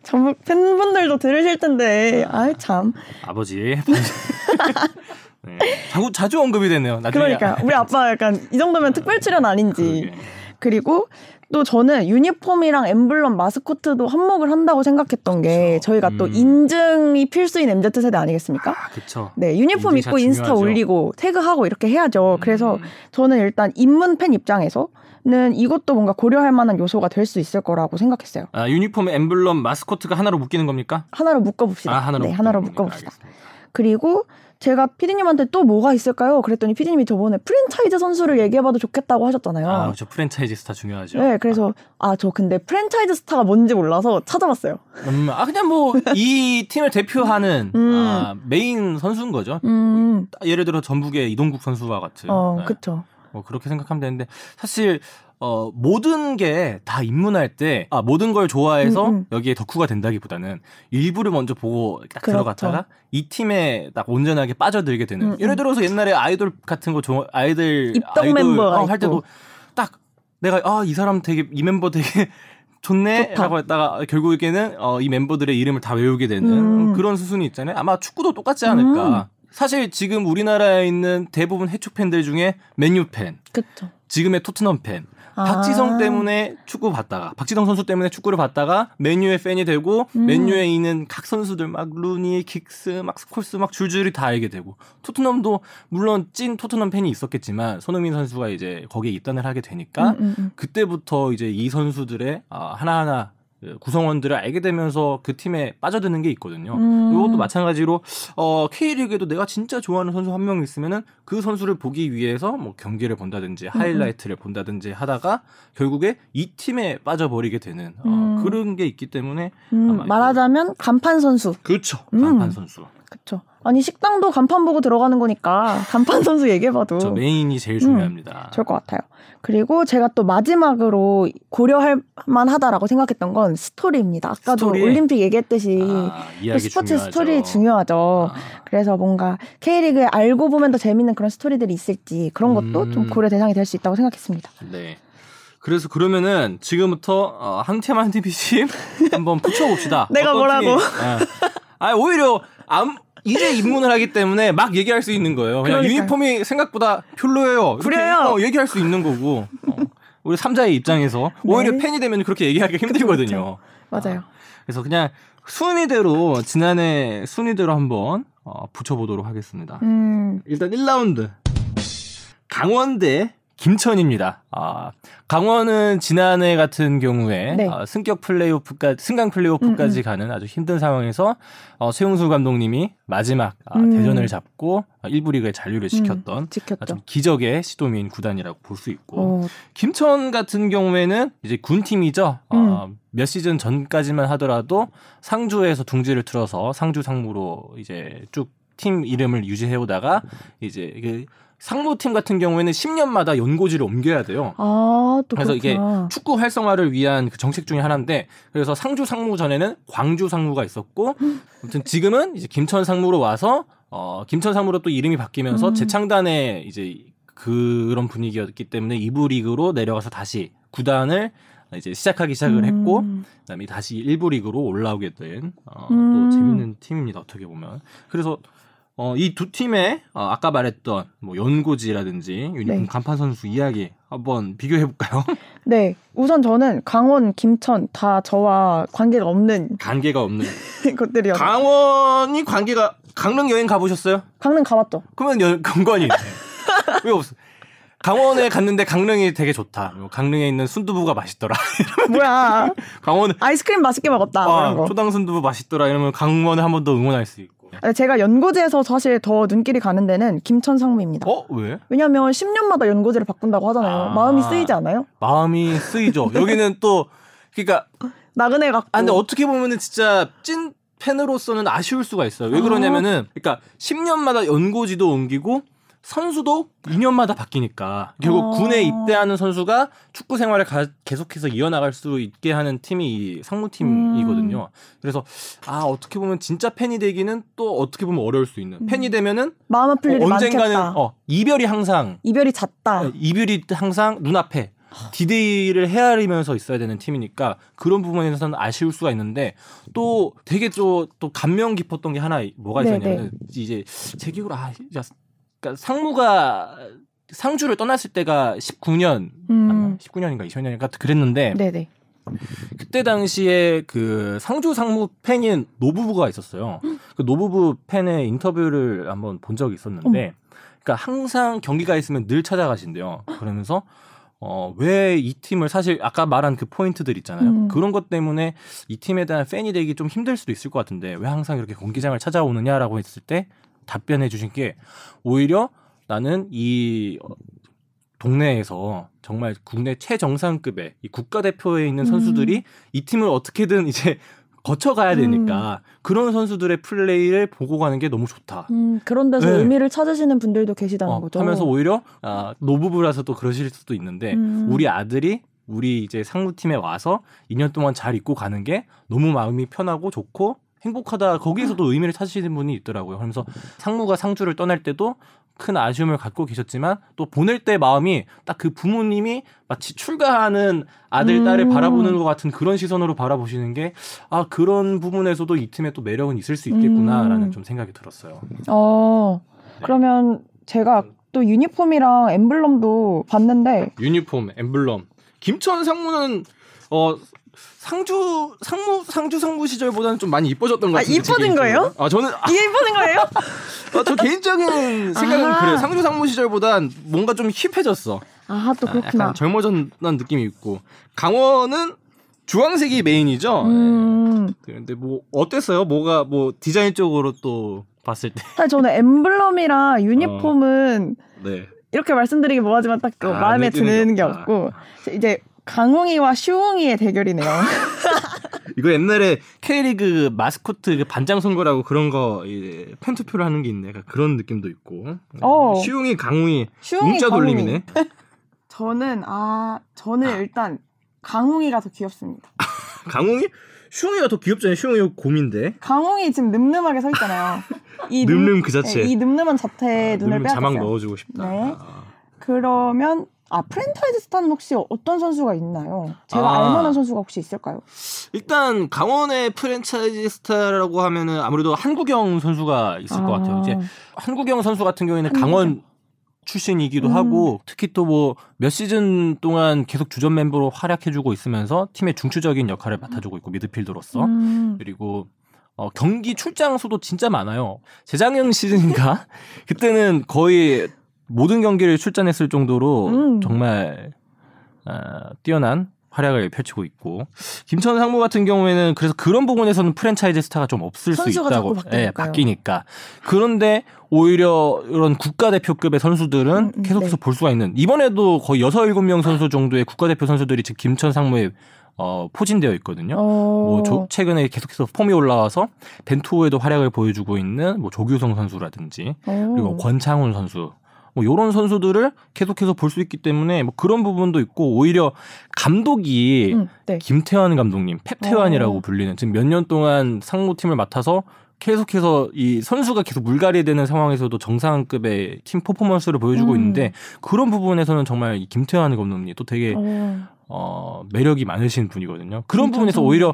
전북 팬분들도 들으실 텐데 아이 참 아버지 네. 자주 자주 언급이 됐네요. 나중에 그러니까 우리 아빠 약간 이 정도면 특별 출연 아닌지 그러게. 그리고 또 저는 유니폼이랑 엠블럼 마스코트도 한몫을 한다고 생각했던 게 그쵸. 저희가 또 음. 인증이 필수인 MZ 세대 아니겠습니까? 아 그쵸. 네, 유니폼 입고 인스타 중요하죠. 올리고 태그하고 이렇게 해야죠. 그래서 음. 저는 일단 입문 팬 입장에서 는 이것도 뭔가 고려할 만한 요소가 될 수 있을 거라고 생각했어요. 아 유니폼 엠블럼 마스코트가 하나로 묶이는 겁니까? 하나로 묶어 봅시다. 아 하나로 네, 하나로? 묶어 봅시다. 알겠습니다. 그리고 제가 피디님한테 또 뭐가 있을까요? 그랬더니 피디님이 저번에 프랜차이즈 선수를 얘기해봐도 좋겠다고 하셨잖아요. 아 그렇죠. 프랜차이즈 스타 중요하죠. 네, 그래서 아 저 근데 프랜차이즈 스타가 뭔지 몰라서 찾아봤어요. 음, 아 그냥 뭐 이 팀을 대표하는 음. 아, 메인 선수인 거죠. 음, 예를 들어 전북의 이동국 선수와 같은. 어, 네. 그쵸. 뭐 그렇게 생각하면 되는데 사실 어 모든 게 다 입문할 때 아 모든 걸 좋아해서 음, 음. 여기에 덕후가 된다기보다는 일부를 먼저 보고 딱 그렇죠. 들어갔다가 이 팀에 딱 온전하게 빠져들게 되는 음, 예를 음. 들어서 옛날에 아이돌 같은 거 좋아 아이들 아이돌 멤버가 어, 할 때도. 딱 내가 아 이 사람 되게 이 멤버 되게 좋네라고 좋다. 했다가 결국에는 어, 이 멤버들의 이름을 다 외우게 되는 음. 그런 수순이 있잖아요. 아마 축구도 똑같지 않을까. 사실 지금 우리나라에 있는 대부분 해축 팬들 중에 맨유 팬, 그쵸. 지금의 토트넘 팬, 아. 박지성 때문에 축구 봤다가 박지성 선수 때문에 축구를 봤다가 맨유의 팬이 되고 음. 맨유에 있는 각 선수들 막 루니, 긱스, 막 스콜스 막 줄줄이 다 알게 되고 토트넘도 물론 찐 토트넘 팬이 있었겠지만 손흥민 선수가 이제 거기에 입단을 하게 되니까 음, 음, 음. 그때부터 이제 이 선수들의 아, 하나하나 그 구성원들을 알게 되면서 그 팀에 빠져드는 게 있거든요. 음. 이것도 마찬가지로 어, K리그에도 내가 진짜 좋아하는 선수 한 명 있으면은 그 선수를 보기 위해서 뭐 경기를 본다든지 하이라이트를 본다든지 하다가 결국에 이 팀에 빠져버리게 되는 어, 음. 그런 게 있기 때문에 음, 아마 말하자면 간판 선수. 그렇죠. 음. 간판 선수. 그쵸. 아니 식당도 간판 보고 들어가는 거니까 간판 선수 얘기해봐도 저 메인이 제일 중요합니다. 좋을 것 같아요. 그리고 제가 또 마지막으로 고려할 만하다라고 생각했던 건 스토리입니다. 아까도 스토리? 올림픽 얘기했듯이 아, 또 이야기 스포츠 중요하죠. 스토리 중요하죠. 아. 그래서 뭔가 K리그에 알고 보면 더 재밌는 그런 스토리들이 있을지 그런 것도 음. 좀 고려 대상이 될 수 있다고 생각했습니다. 네. 그래서 그러면은 지금부터 어, 한 팀 한 팀씩 한번 붙여봅시다. 내가 뭐라고? 아 오히려 암 이제 입문을 하기 때문에 막 얘기할 수 있는 거예요. 그냥 그러니까요. 유니폼이 생각보다 별로예요. 그래요. 어, 얘기할 수 있는 거고. 어, 우리 삼자의 입장에서 오히려 네. 팬이 되면 그렇게 얘기하기가 힘들거든요. 맞아요. 그래서 그냥 순위대로 지난해 순위대로 한번 어, 붙여보도록 하겠습니다. 음, 일단 1라운드 강원대 김천입니다. 아, 강원은 지난해 같은 경우에 네. 아, 승격 플레이오프까지 승강 플레이오프까지 가는 아주 힘든 상황에서 어, 최용수 감독님이 마지막 아, 음. 대전을 잡고 아, 1부 리그에 잔류를 시켰던 아, 지켰죠. 좀 기적의 시도민 구단이라고 볼 수 있고 어, 김천 같은 경우에는 이제 군 팀이죠. 음. 어, 몇 시즌 전까지만 하더라도 상주에서 둥지를 틀어서 상주 상무로 이제 쭉 팀 이름을 유지해 오다가 이제 이게 상무팀 같은 경우에는 10년마다 연고지를 옮겨야 돼요. 아, 또 그래서 이게 그렇구나. 축구 활성화를 위한 그 정책 중에 하나인데 그래서 상주 상무 전에는 광주 상무가 있었고 아무튼 지금은 이제 김천 상무로 와서 어 김천 상무로 또 이름이 바뀌면서 음. 재창단의 이제 그런 분위기였기 때문에 2부 리그로 내려가서 다시 구단을 이제 시작하기 시작을 했고 음, 그다음에 다시 1부 리그로 올라오게 된 어, 음. 또 재밌는 팀입니다 어떻게 보면 그래서 어, 이 두 팀의 어, 아까 말했던 뭐 연고지라든지 유니폼 네. 간판 선수 이야기 한번 비교해 볼까요? 네, 우선 저는 강원, 김천 다 저와 관계가 없는 관계가 없는 것들이요. 강원이 관계가 강릉 여행 가보셨어요? 강릉 가봤죠. 그러면 연, 건건이 왜 없어? 강원에 갔는데 강릉이 되게 좋다. 뭐 강릉에 있는 순두부가 맛있더라. 뭐야? 강원 아이스크림 맛있게 먹었다. 아. 초당 순두부 맛있더라. 이러면 강원을 한 번 더 응원할 수 있고. 아니, 제가 연고지에서 사실 더 눈길이 가는 데는 김천 상무입니다. 어 왜? 왜냐하면 10년마다 연고지를 바꾼다고 하잖아요. 아. 마음이 쓰이지 않아요? 마음이 쓰이죠. 여기는 또 그러니까 나그네 같고. 아, 근데 어떻게 보면은 진짜 찐 팬으로서는 아쉬울 수가 있어요. 왜 그러냐면은 그러니까 10년마다 연고지도 옮기고 선수도 2년마다 바뀌니까 결국 어. 군에 입대하는 선수가 축구 생활을 가- 계속해서 이어나갈 수 있게 하는 팀이 이 상무팀이거든요. 그래서 아 어떻게 보면 진짜 팬이 되기는 또 어떻게 보면 어려울 수 있는 팬이 되면은 마음 아플 어, 일이 언젠가는 많겠다. 어, 이별이 항상 이별이 잦다. 어, 이별이 항상 눈앞에 디데이를 헤아리면서 있어야 되는 팀이니까 그런 부분에서는 아쉬울 수가 있는데 또 되게 또, 또 감명 깊었던 게 하나 뭐가 네, 있었냐면 이제 제 기억으로 아 야, 그러니까 상무가 상주를 떠났을 때가 19년 음. 19년인가 20년인가 그랬는데 네네. 그때 당시에 그 상주 상무 팬인 노부부가 있었어요. 그 노부부 팬의 인터뷰를 한번 본 적이 있었는데, 그러니까 항상 경기가 있으면 늘 찾아가신대요. 그러면서 어, 왜 이 팀을 사실 아까 말한 그 포인트들 있잖아요. 음. 그런 것 때문에 이 팀에 대한 팬이 되기 좀 힘들 수도 있을 것 같은데 왜 항상 이렇게 경기장을 찾아오느냐라고 했을 때 답변해 주신 게 오히려 나는 이 어, 동네에서 정말 국내 최정상급의 이 국가대표에 있는 선수들이 음. 이 팀을 어떻게든 이제 거쳐가야 되니까 그런 선수들의 플레이를 보고 가는 게 너무 좋다. 음, 그런 데서 네. 의미를 찾으시는 분들도 계시다는 어, 거죠. 하면서 오히려 아, 노부부라서 또 그러실 수도 있는데 음. 우리 아들이 우리 이제 상무팀에 와서 2년 동안 잘 입고 가는 게 너무 마음이 편하고 좋고 행복하다 거기에서도 의미를 찾으시는 분이 있더라고요. 그러면서 상무가 상주를 떠날 때도 큰 아쉬움을 갖고 계셨지만 또 보낼 때 마음이 딱 그 부모님이 마치 출가하는 아들 딸을 음. 바라보는 것 같은 그런 시선으로 바라보시는 게 아 그런 부분에서도 이 팀에 또 매력은 있을 수 있겠구나라는 음. 좀 생각이 들었어요. 어, 그러면 제가 또 유니폼이랑 엠블럼도 봤는데 유니폼, 엠블럼. 김천 상무는 어 상주 상무 상주 상무 시절보다는 좀 많이 이뻐졌던 것 아, 같은데. 제 이뻐진. 거예요? 아 저는 아, 이게 이쁘는 거예요? 저 개인적인 생각은 아. 그래요. 상주 상무 시절보단 뭔가 좀 힙해졌어. 아, 또 아, 그렇구나. 약간 젊어졌는 느낌이 있고 강원은 주황색이 메인이죠. 음, 근데 뭐 어땠어요? 뭐가 뭐 디자인 쪽으로 또 봤을 때. 사실 저는 엠블럼이랑 유니폼은 네. 이렇게 말씀드리기 뭐하지만 딱그 아, 마음에 느끼는 드는 게게 없다. 없고 이제 강웅이와 슈웅이의 대결이네요. 이거 옛날에 K리그 마스코트 그 반장 선거라고 그런 거 이제 팬투표를 하는 게 있네. 그런 느낌도 있고. 어. 시웅이 강웅이 슈웅이 문자. 돌림이네. 저는 아 저는 일단 강웅이가 더 귀엽습니다. 강웅이? 슈웅이가 더 귀엽잖아요. 슈웅이 곰인데. 강웅이 지금 늠름하게 서 있잖아요. 이 늠- 늠름 그 자체. 네, 이 늠름한 자태에 눈을 늠름 자막 빼앗았어요. 넣어주고 싶다. 네. 아. 그러면 아 프랜차이즈 스타는 혹시 어떤 선수가 있나요? 제가 아. 알만한 선수가 혹시 있을까요? 일단 강원의 프랜차이즈 스타라고 하면은 아무래도 한국영 선수가 있을 것 같아요. 이제 한국영 선수 같은 경우에는 한국영. 강원 출신이기도 음. 하고 특히 또 뭐 몇 시즌 동안 계속 주전 멤버로 활약해주고 있으면서 팀의 중추적인 역할을 맡아주고 있고 미드필더로서 음. 그리고 어, 경기 출장 수도 진짜 많아요. 재작년 시즌인가 그때는 거의 모든 경기를 출전했을 정도로 음. 정말 아, 뛰어난 활약을 펼치고 있고 김천 상무 같은 경우에는 그래서 그런 부분에서는 프랜차이즈 스타가 좀 없을 수 있다고. 예, 바뀌니까 그런데 오히려 이런 국가대표급의 선수들은 음, 음, 계속해서 네. 볼 수가 있는 이번에도 거의 여섯 일곱 명 선수 정도의 국가대표 선수들이 지금 김천 상무에 어, 포진되어 있거든요. 어. 뭐 조- 최근에 계속해서 폼이 올라와서 벤투호에도 활약을 보여주고 있는 뭐 조규성 선수라든지 어. 그리고 권창훈 선수 뭐 요런 선수들을 계속해서 볼 수 있기 때문에 뭐 그런 부분도 있고 오히려 감독이 음, 네. 김태환 감독님 펩태환이라고 어. 불리는 지금 몇 년 동안 상무팀을 맡아서 계속해서 이 선수가 계속 물갈이 되는 상황에서도 정상급의 팀 퍼포먼스를 보여주고 음. 있는데 그런 부분에서는 정말 이 김태환 감독님 또 되게 어. 어, 매력이 많으신 분이거든요. 그런 부분에서. 오히려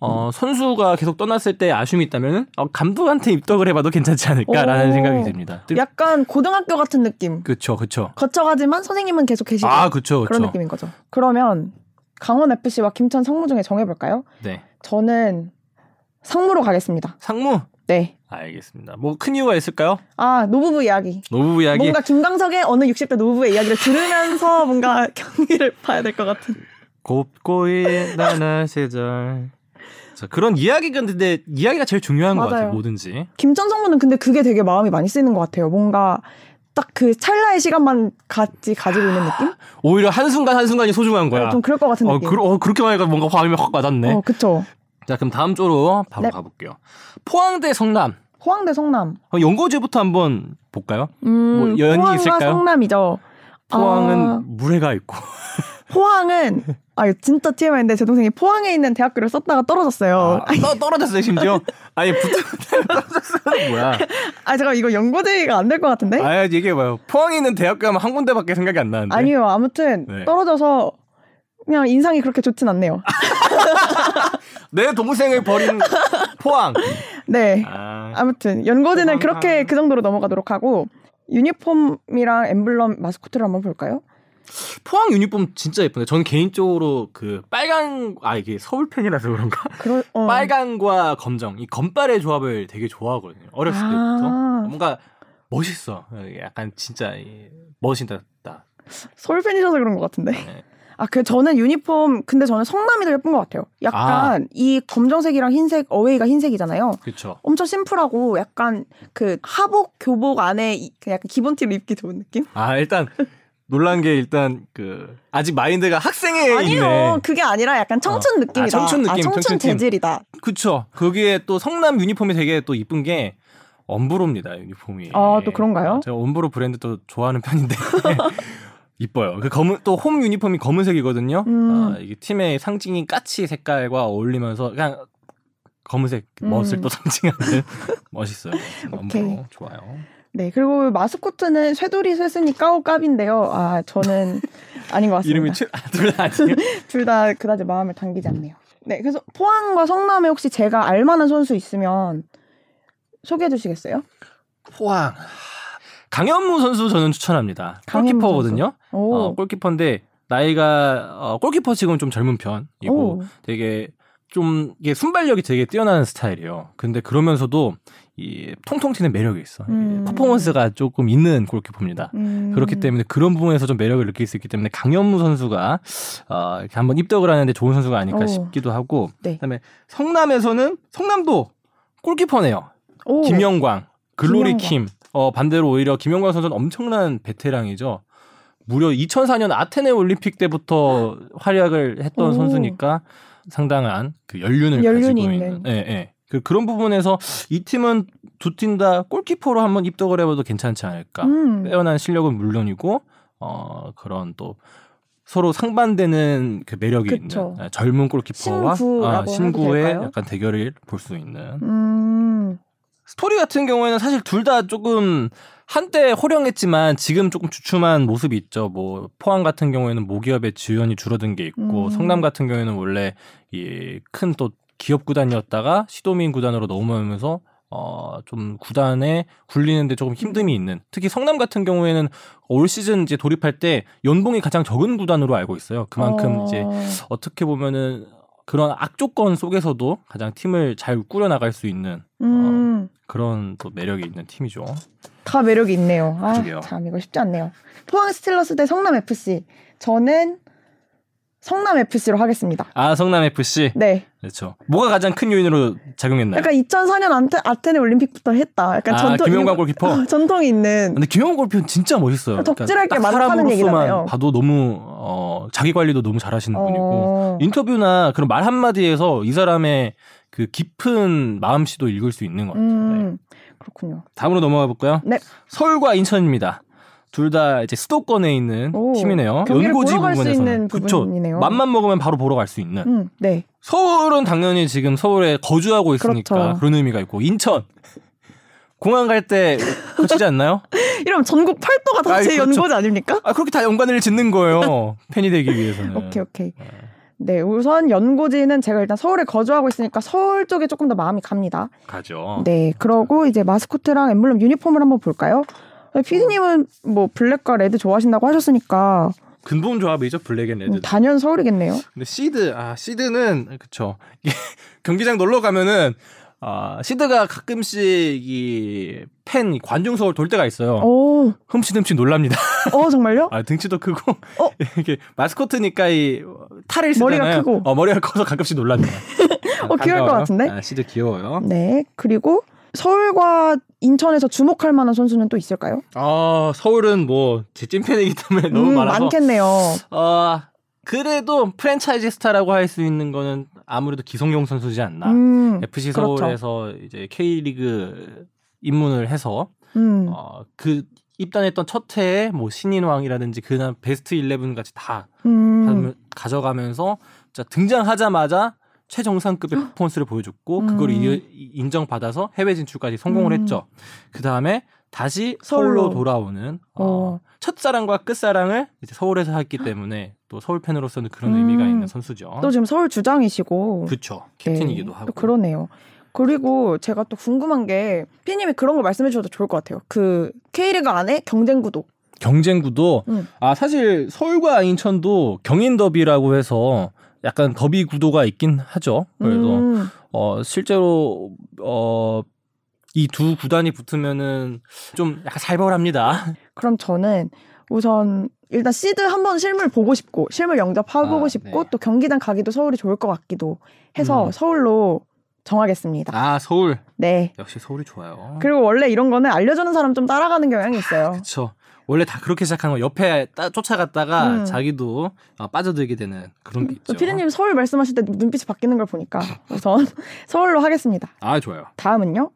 어, 선수가 계속 떠났을 때 아쉬움이 있다면 어, 감독한테 입덕을 해봐도 괜찮지 않을까라는 오. 생각이 듭니다. 약간 고등학교 같은 느낌. 그렇죠, 그렇죠. 거쳐가지만 선생님은 계속 계시고 아, 그렇죠, 그런 그렇죠. 느낌인 거죠. 그러면 강원 FC와 김천 상무 중에 정해볼까요? 네, 저는 상무로 가겠습니다. 상무. 네. 알겠습니다. 뭐 큰 이유가 있을까요? 아 노부부 이야기. 노부부 이야기. 뭔가 김광석의 어느 60대 노부부의 이야기를 들으면서 뭔가 경기를 봐야 될 것 같은. 곱고이 나나 시절. 자, 그런 이야기가 근데 이야기가 제일 중요한 것 같아요. 맞아요. 뭐든지. 김천 상무는 근데 그게 되게 마음이 많이 쓰이는 것 같아요. 뭔가 딱 그 찰나의 시간만 같이 가지고 있는 느낌? 오히려 한 순간 한 순간이 소중한 거야. 좀 그럴 것 같은 어, 느낌. 그, 어, 그렇게 말하니까 뭔가 마음이 확 와닿네. 어, 그쵸. 자, 그럼 다음 조로 바로 네. 가볼게요. 포항대 성남. 호황대 성남. 어, 연고지부터 한번 볼까요? 음, 뭐 연이 있을까요? 성남이죠. 포항은 아, 물회가 있고. 포항은 아 진짜 TMI인데 제 동생이 포항에 있는 대학교를 썼다가 떨어졌어요. 아, 떠, 떨어졌어요, 심지어. 아니, 붙은 떨어졌어는 뭐야. 아 잠깐 이거 연고제의가 안 될 것 같은데? 아, 얘기해봐요. 포항에 있는 대학교 하면 한 군데밖에 생각이 안 나는데. 아니요 아무튼 네. 떨어져서 그냥 인상이 그렇게 좋진 않네요. 내 동생을 버린 포항. 네. 아, 아무튼 연고지는 포항, 그렇게. 그 정도로 넘어가도록 하고 유니폼이랑 엠블럼 마스코트를 한번 볼까요? 포항 유니폼 진짜 예쁜데. 저는 개인적으로 그 빨간, 아, 이게 서울 팬이라서 그런가? 그럴 어. 빨간과 검정, 이 검빨의 조합을 되게 좋아하거든요. 어렸을 아. 때부터. 뭔가 멋있어. 약간 진짜 이- 멋있다. 서울 팬이셔서 그런 것 같은데. 네. 아 그 저는 유니폼 근데 저는 성남이 더 예쁜 것 같아요. 약간 이 검정색이랑 흰색 어웨이가 흰색이잖아요. 그렇죠. 엄청 심플하고 약간 그 하복 교복 안에 이- 그 약간 기본티를 입기 좋은 느낌? 아 일단 놀란 게 일단 그 아직 마인드가 학생에 아니요. 그게 아니라 약간 청춘 느낌이다. 아, 청춘 느낌, 청춘 청춘 팀. 재질이다. 그쵸. 거기에 또 성남 유니폼이 되게 또 이쁜 게 엄브로입니다 유니폼이. 아, 또 그런가요? 제가 엄브로 브랜드 또 좋아하는 편인데 이뻐요. 그 검은 또 홈 유니폼이 검은색이거든요. 음. 아, 이게 팀의 상징인 까치 색깔과 어울리면서 그냥 검은색 음. 멋을 또 상징하는 멋있어요. 엄브로 좋아요. 네, 그리고 마스코트는 쇠돌이 쇠순이 까오깝인데요. 아, 저는 아닌 것 같습니다. 이름이 둘다 아니에요. 둘 다 그다지 마음을 당기지 않네요. 네, 그래서 포항과 성남에 혹시 제가 알만한 선수 있으면 소개해 주시겠어요? 포항. 강현무 선수 저는 추천합니다. 골키퍼거든요. 오, 어, 골키퍼인데 나이가 어, 골키퍼 지금 좀 젊은 편이고 오. 되게 좀 이게 순발력이 되게 뛰어나는 스타일이에요. 근데 그러면서도 이 통통 튀는 매력이 있어. 음. 퍼포먼스가 조금 있는 골키퍼입니다. 음. 그렇기 때문에 그런 부분에서 좀 매력을 느낄 수 있기 때문에 강현무 선수가 어, 이렇게 한번 입덕을 하는데 좋은 선수가 아닐까 오. 싶기도 하고 네. 그다음에 성남에서는 성남도 골키퍼네요. 오, 김영광, 글로리. 킴. 어, 반대로 오히려 김영광 선수는 엄청난 베테랑이죠. 무려 2004년 아테네 올림픽 때부터 활약을 했던 오. 선수니까 상당한 그 연륜을 연륜이 가지고 있는. 있는. 예, 예. 그 그런 부분에서 이 팀은 두 팀 다 골키퍼로 한번 입덕을 해봐도 괜찮지 않을까. 음. 빼어난 실력은 물론이고 어 그런 또 서로 상반되는 그 매력이 그쵸. 있는 예, 젊은 골키퍼와 신구라고 아, 신구의? 약간 대결을 볼 수 있는 음. 스토리 같은 경우에는 사실 둘 다 조금 한때 호령했지만 지금 조금 주춤한 모습이 있죠. 뭐 포항 같은 경우에는 모기업의 지원이 줄어든 게 있고 음. 성남 같은 경우에는 원래 이 큰 또 기업 구단이었다가 시도민 구단으로 넘어오면서 어 좀 구단에 굴리는데 조금 힘듦이 있는 특히 성남 같은 경우에는 올 시즌 이제 돌입할 때 연봉이 가장 적은 구단으로 알고 있어요. 그만큼 어, 이제 어떻게 보면은 그런 악조건 속에서도 가장 팀을 잘 꾸려 나갈 수 있는 음. 그런 또 매력이 있는 팀이죠. 다 매력이 있네요. 아, 그러게요. 참 이거 쉽지 않네요. 포항 스틸러스 대 성남 FC. 저는 성남 FC로 하겠습니다. 아 성남 FC 네. 그렇죠. 뭐가 가장 큰 요인으로 작용했나요? 약간 2004년 아테, 아테네 올림픽부터 했다. 약간 아, 전통 김용광 골키퍼? 어, 전통이 있는 근데 김영호 골키퍼는 진짜 멋있어요. 그러니까 덕질할 게딱 많다는 얘기잖아요. 봐도 너무 어, 자기 관리도 너무 잘하시는 분이고 어, 인터뷰나 그런 말 한마디에서 이 사람의 그 깊은 마음씨도 읽을 수 있는 것 같아요. 네. 음, 그렇군요. 다음으로 넘어가 볼까요? 네. 서울과 인천입니다. 둘 다 이제 수도권에 있는 오, 팀이네요. 연고지 부분에서는 있는 그쵸. 맘만 먹으면 바로 보러 갈 수 있는. 음, 네. 서울은 당연히 지금 서울에 거주하고 있으니까 그렇죠. 그런 의미가 있고 인천 공항 갈 때 거치지 않나요? 이러면 전국 팔도가 다 아이, 제 그렇죠. 연고지 아닙니까? 아 그렇게 다 연관을 짓는 거예요. 팬이 되기 위해서는. 오케이, 오케이. 네, 우선 연고지는 제가 일단 서울에 거주하고 있으니까 서울 쪽에 조금 더 마음이 갑니다. 가죠. 네, 그러고 이제 마스코트랑 엠블럼 유니폼을 한번 볼까요? 피디님은 뭐 black과 red 좋아하신다고 하셨으니까 근본 조합이죠 black and red. 음, 단연 서울이겠네요. 근데 시드 아 시드는 그쵸 경기장 놀러 가면은 아 시드가 가끔씩 이 팬 관중 서울 돌 때가 있어요. 오, 흠칫흠칫 놀랍니다. 어 정말요? 아 등치도 크고 어? 이게 마스코트니까 이 탈을 머리가 쓰잖아요. 크고. 어 머리가 커서 가끔씩 놀랍니다. 어, 귀여울 것. 같은데? 아, 시드 귀여워요. 네, 그리고 서울과 인천에서 주목할 만한 선수는 또 있을까요? 아 서울은 뭐제 찐팬이기 때문에 너무 음, 많아서 많겠네요. 어 그래도 프랜차이즈 스타라고 할 수 있는 거는 아무래도 기성용 선수지 않나. 음, FC 그렇죠. 서울에서 이제 K리그 입문을 해서 음, 어, 그 입단했던 첫 해에 뭐 신인왕이라든지 그날 베스트 11 같이 다 음, 가져가면서 등장하자마자 최정상급의 퍼포먼스를 보여줬고 음. 그걸 이- 인정받아서 해외 진출까지 성공을 음. 했죠. 그 다음에 다시 서울로 서울로. 돌아오는 어, 어. 첫사랑과 끝사랑을 이제 서울에서 했기 때문에 또 서울 팬으로서는 그런 음. 의미가 있는 선수죠. 또 지금 서울 주장이시고 그렇죠. 네, 캡틴이기도 하고. 또 그러네요. 그리고 제가 또 궁금한 게 피님이 그런 거 말씀해 주셔도 좋을 것 같아요. 그 K리그 안에 경쟁 구도. 경쟁 구도 음. 아 사실 서울과 인천도 경인 더비라고 해서 약간 더비 구도가 있긴 하죠. 그래서 음, 어 실제로 어 이 두 구단이 붙으면은 좀 약간 살벌합니다. 그럼 저는 우선 일단 시드 한번 실물 보고 싶고 실물 영접 해보고 아, 싶고 네. 또 경기장 가기도 서울이 좋을 것 같기도 해서 음. 서울로 정하겠습니다. 아 서울 네. 역시 서울이 좋아요. 그리고 원래 이런 거는 알려주는 사람 좀 따라가는 경향이 있어요. 그렇죠. 원래 다 그렇게 시작하는 거 옆에 따, 쫓아갔다가 음. 자기도 어, 빠져들게 되는 그런 게 있죠. 또 피디님 서울 말씀하실 때 눈빛이 바뀌는 걸 보니까 우선 서울로 하겠습니다. 아 좋아요. 다음은요.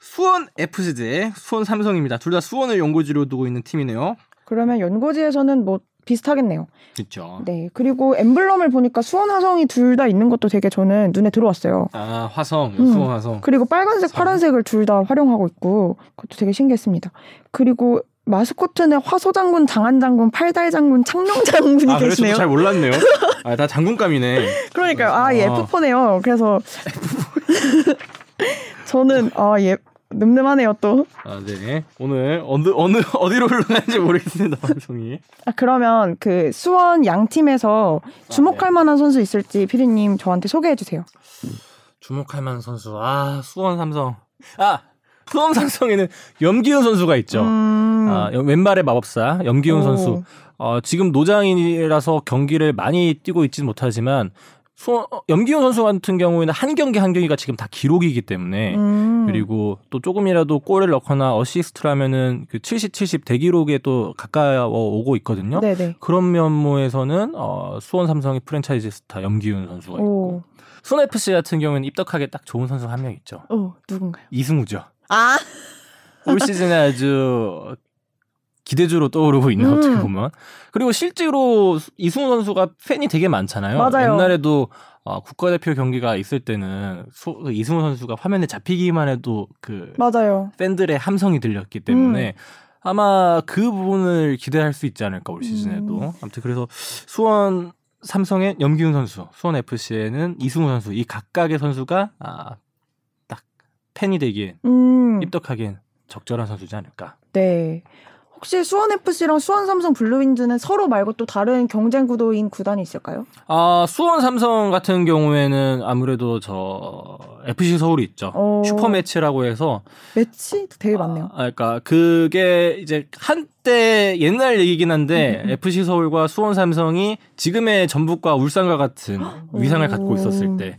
수원 FC 대 수원 삼성입니다. 둘 다 수원을 연고지로 두고 있는 팀이네요. 그러면 연고지에서는 뭐 비슷하겠네요. 그렇죠. 네. 그리고 엠블럼을 보니까 수원 화성이 둘 다 있는 것도 되게 저는 눈에 들어왔어요. 아 화성, 음. 수원 화성. 그리고 빨간색, 참. 파란색을 둘 다 활용하고 있고 그것도 되게 신기했습니다. 그리고 마스코트는 화소장군, 장안장군, 팔달장군, 창룡장군이 아 계시네요. 잘 몰랐네요. 아 다 장군감이네. 그러니까요. 아, 예, 아. F4네요. 그래서 저는 아, 예, 늠름하네요 또. 아 네. 오늘 어느 어느 어디로 흘러가는지 모르겠습니다 방송이. 아, 그러면 그 수원 양 팀에서 주목할 만한 선수 있을지 피디님 저한테 소개해 주세요. 주목할 만한 선수. 아 수원 삼성. 아 수원 삼성에는 염기훈 선수가 있죠. 음. 아, 연- 왼발의 마법사 염기훈 오. 선수. 어, 지금 노장인이라서 경기를 많이 뛰고 있지는 못하지만 수원, 어, 염기훈 선수 같은 경우에는 한 경기 한 경기가 지금 다 기록이기 때문에 음. 그리고 또 조금이라도 골을 넣거나 어시스트라면은 그 70, 70 대기록에 또 가까워 오고 있거든요. 네네. 그런 면모에서는 어, 수원 삼성의 프랜차이즈 스타 염기훈 선수가 있고 오. 수원 FC 같은 경우에는 입덕하게 딱 좋은 선수 한 명 있죠. 오, 누군가요? 이승우죠. 아, 올 시즌에 아주 기대주로 떠오르고 있는 음. 어떻게 보면 그리고 실제로 이승우 선수가 팬이 되게 많잖아요. 맞아요. 옛날에도 어, 국가대표 경기가 있을 때는 소- 그 이승우 선수가 화면에 잡히기만 해도 그 맞아요. 팬들의 함성이 들렸기 때문에 음. 아마 그 부분을 기대할 수 있지 않을까 올 시즌에도 음. 아무튼 그래서 수원 삼성의 염기훈 선수, 수원 FC에는 이승우 선수 이 각각의 선수가 아, 딱 팬이 되기엔 음. 입덕하기엔 적절한 선수지 않을까. 네. 혹시 수원 FC랑 수원 삼성 블루윈즈는 서로 말고 또 다른 경쟁 구도인 구단이 있을까요? 아 수원 삼성 같은 경우에는 아무래도 저 FC 서울이 있죠. 어. 슈퍼 매치라고 해서 매치도 되게 많네요. 아, 그러니까 그게 이제 한때 옛날 얘기긴 한데 음, 음. FC 서울과 수원 삼성이 지금의 전북과 울산과 같은 위상을 갖고 있었을 때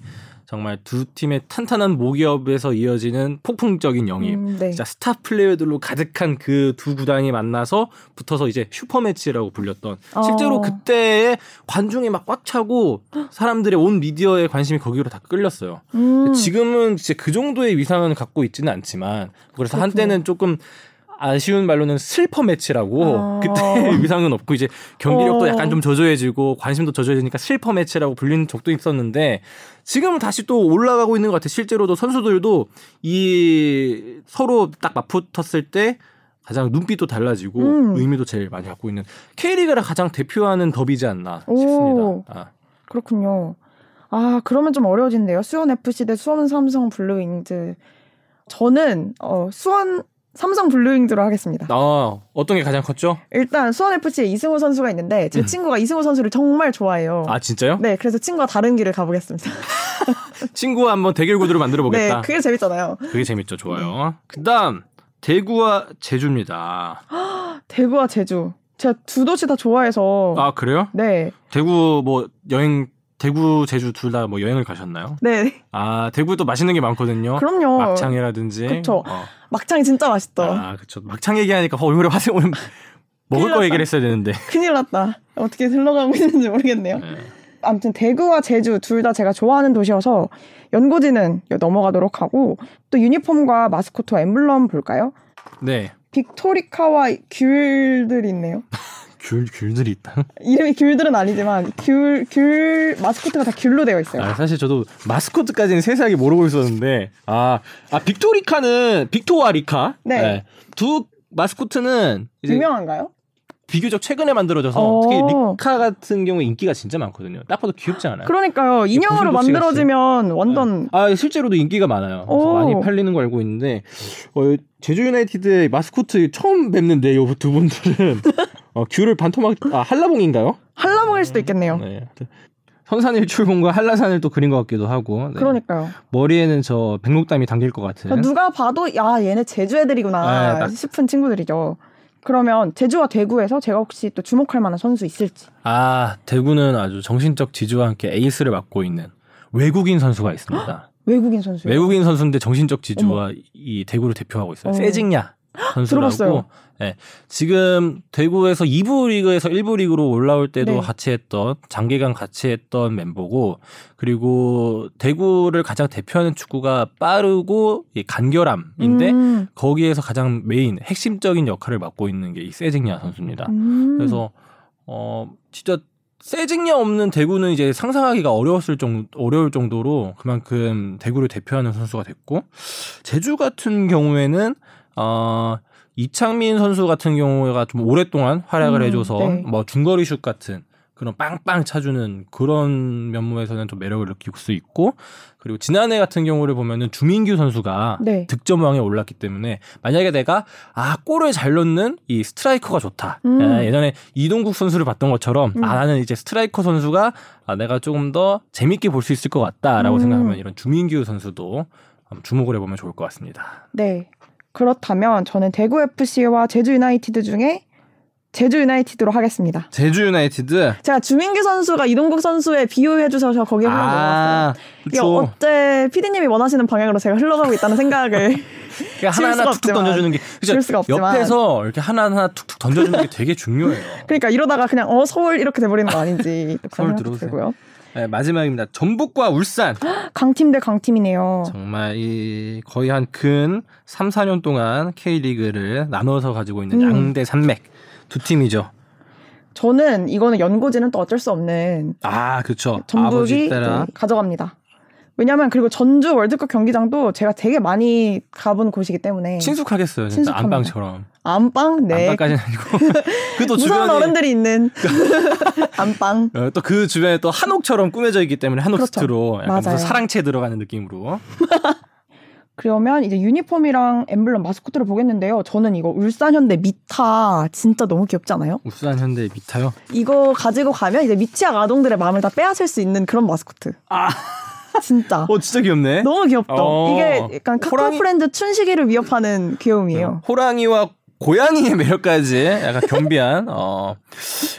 정말 두 팀의 탄탄한 모기업에서 이어지는 폭풍적인 영입. 음, 네. 진짜 스타 플레이어들로 가득한 그 두 구단이 만나서 붙어서 이제 슈퍼 매치라고 불렸던 실제로 어. 그때의 관중이 막 꽉 차고 사람들의 온 미디어의 관심이 거기로 다 끌렸어요. 음. 지금은 진짜 그 정도의 위상은 갖고 있지는 않지만 그래서 그렇군요. 한때는 조금 아쉬운 말로는 슬퍼 매치라고 아. 그때 위상은 없고 이제 경기력도 어. 약간 좀 저조해지고 관심도 저조해지니까 슬퍼 매치라고 불리는 적도 있었는데 지금은 다시 또 올라가고 있는 것 같아요. 실제로도 선수들도 이 서로 딱 맞붙었을 때 가장 눈빛도 달라지고 음. 의미도 제일 많이 갖고 있는 K리그를 가장 대표하는 더비지 않나 오. 싶습니다. 아. 그렇군요. 아, 그러면 좀 어려워진대요. 수원 FC 대 수원 삼성 블루윙즈. 저는 어, 수원 삼성 블루윙즈로 하겠습니다. 아, 어떤 게 가장 컸죠? 일단 수원 FC에 이승우 선수가 있는데 제 음. 친구가 이승우 선수를 정말 좋아해요. 아 진짜요? 네, 그래서 친구와 다른 길을 가보겠습니다. 친구와 한번 대결 구도를 만들어 네, 보겠다. 그게 재밌잖아요. 그게 재밌죠. 좋아요. 그다음 대구와 제주입니다. 대구와 제주. 제가 두 도시 다 좋아해서. 아 그래요? 네, 대구 뭐 여행 대구 제주 둘 다 뭐 여행을 가셨나요? 네, 아 대구도 맛있는 게 많거든요. 그럼요. 막창이라든지. 그쵸. 어. 막창이 진짜 맛있다. 아 그렇죠. 막창 얘기하니까 어, 오늘 화생 오늘 먹을 거. 얘기를 했어야 되는데. 큰일 났다. 어떻게 흘러가고 있는지 모르겠네요. 네. 아무튼 대구와 제주 둘 다 제가 좋아하는 도시여서 연고지는 넘어가도록 하고 또 유니폼과 마스코트와 엠블럼 볼까요? 네. 빅토리카와 귤들이 있네요. 귤 귤들이 있다. 이름이 귤들은 아니지만 귤, 귤 마스코트가 다 귤로 되어 있어요. 아, 사실 저도 마스코트까지는 세세하게 모르고 있었는데 아, 아 빅토리카는 빅토와 리카. 네. 두 마스코트는 유명한가요? 비교적 최근에 만들어져서 어. 특히 리카 같은 경우에 인기가 진짜 많거든요. 딱 봐도 귀엽지 않아요? 그러니까요. 인형으로 만들어지면 완전 네. 아 실제로도 인기가 많아요. 그래서 오. 많이 팔리는 거 알고 있는데 어, 제주 유나이티드의 마스코트 처음 뵙는데 요두 분들은 어, 귤을 반토막 아 한라봉인가요? 한라봉일 수도 있겠네요. 네. 하여튼 선산 일출봉과 한라산을 또 그린 것 같기도 하고 네. 그러니까요. 머리에는 저 백록담이 담길 것 같은. 그러니까 누가 봐도 야 얘네 제주 애들이구나 네, 딱- 싶은 친구들이죠. 그러면 제주와 대구에서 제가 혹시 또 주목할 만한 선수 있을지. 아 대구는 아주 정신적 지주와 함께 에이스를 맡고 있는 외국인 선수가 있습니다. 외국인 선수. 외국인 선수인데 정신적 지주와 이 대구를 대표하고 있어요. 어. 세징야. 선수라고. 들어봤어요. 예. 지금 대구에서 2부 리그에서 1부 리그로 올라올 때도 네. 같이 했던 장기간 같이 했던 멤버고 그리고 대구를 가장 대표하는 축구가 빠르고 이 간결함인데 음. 거기에서 가장 메인 핵심적인 역할을 맡고 있는 게 이 세징야 선수입니다. 음. 그래서 어 진짜 세징야 없는 대구는 이제 상상하기가 어려웠을 정 어려울 정도로 그만큼 대구를 대표하는 선수가 됐고 제주 같은 경우에는 어 이창민 선수 같은 경우가 좀 오랫동안 활약을 음, 해줘서 네. 뭐 중거리 슛 같은 그런 빵빵 차주는 그런 면모에서는 좀 매력을 느낄 수 있고 그리고 지난해 같은 경우를 보면은 주민규 선수가 네. 득점왕에 올랐기 때문에 만약에 내가 아 골을 잘 넣는 이 스트라이커가 좋다 음. 예, 예전에 이동국 선수를 봤던 것처럼 음. 아 나는 이제 스트라이커 선수가 아, 내가 조금 더 재밌게 볼 수 있을 것 같다라고 음. 생각하면 이런 주민규 선수도 주목을 해보면 좋을 것 같습니다. 네. 그렇다면 저는 대구 FC와 제주 유나이티드 중에 제주 유나이티드로 하겠습니다. 제주 유나이티드 제가 주민규 선수가 이동국 선수에 비유해 주셔서 거기에 흘러 넘어왔어요. 이게. 어째 PD님이 원하시는 방향으로 제가 흘러가고 있다는 생각을 그러니까 하나하나 툭툭. 던져주는 게 수가? 없지만. 옆에서 이렇게 하나하나 툭툭 던져주는 게 되게 중요해요. 그러니까 이러다가 그냥 어 서울 이렇게 돼버리는 거 아닌지 또 서울. 들고요. 네, 마지막입니다. 전북과 울산 강팀 대 강팀이네요. 정말 이 거의 한 근 3, 4년 동안 K리그를 나눠서 가지고 있는 음. 양대 산맥 두 팀이죠. 저는 이거는 연고지는 또 어쩔 수 없는 아, 그렇죠. 전북이 아버지 따라 네, 가져갑니다. 왜냐면 그리고 전주 월드컵 경기장도 제가 되게 많이 가본 곳이기 때문에 친숙하겠어요. 진짜 친숙합니다. 안방처럼. 안방 네 안방까지는 아니고 그또 주변에 어른들이 있는 안방 또 그 주변에 또 한옥처럼 꾸며져 있기 때문에 한옥 그렇죠. 스트로 약간 무슨 맞아요. 사랑채 들어가는 느낌으로. 그러면 이제 유니폼이랑 엠블럼 마스코트를 보겠는데요. 저는 이거 울산 현대 미타 진짜 너무 귀엽지 않아요? 울산 현대 미타요. 이거 가지고 가면 이제 미취학 아동들의 마음을 다 빼앗을 수 있는 그런 마스코트. 아, 진짜. 어 진짜 귀엽네. 너무 귀엽다. 어. 이게 약간 카카오 호랑이- 프렌드 춘식이를 위협하는 귀여움이에요. 호랑이와 고양이의 매력까지 약간 겸비한 어.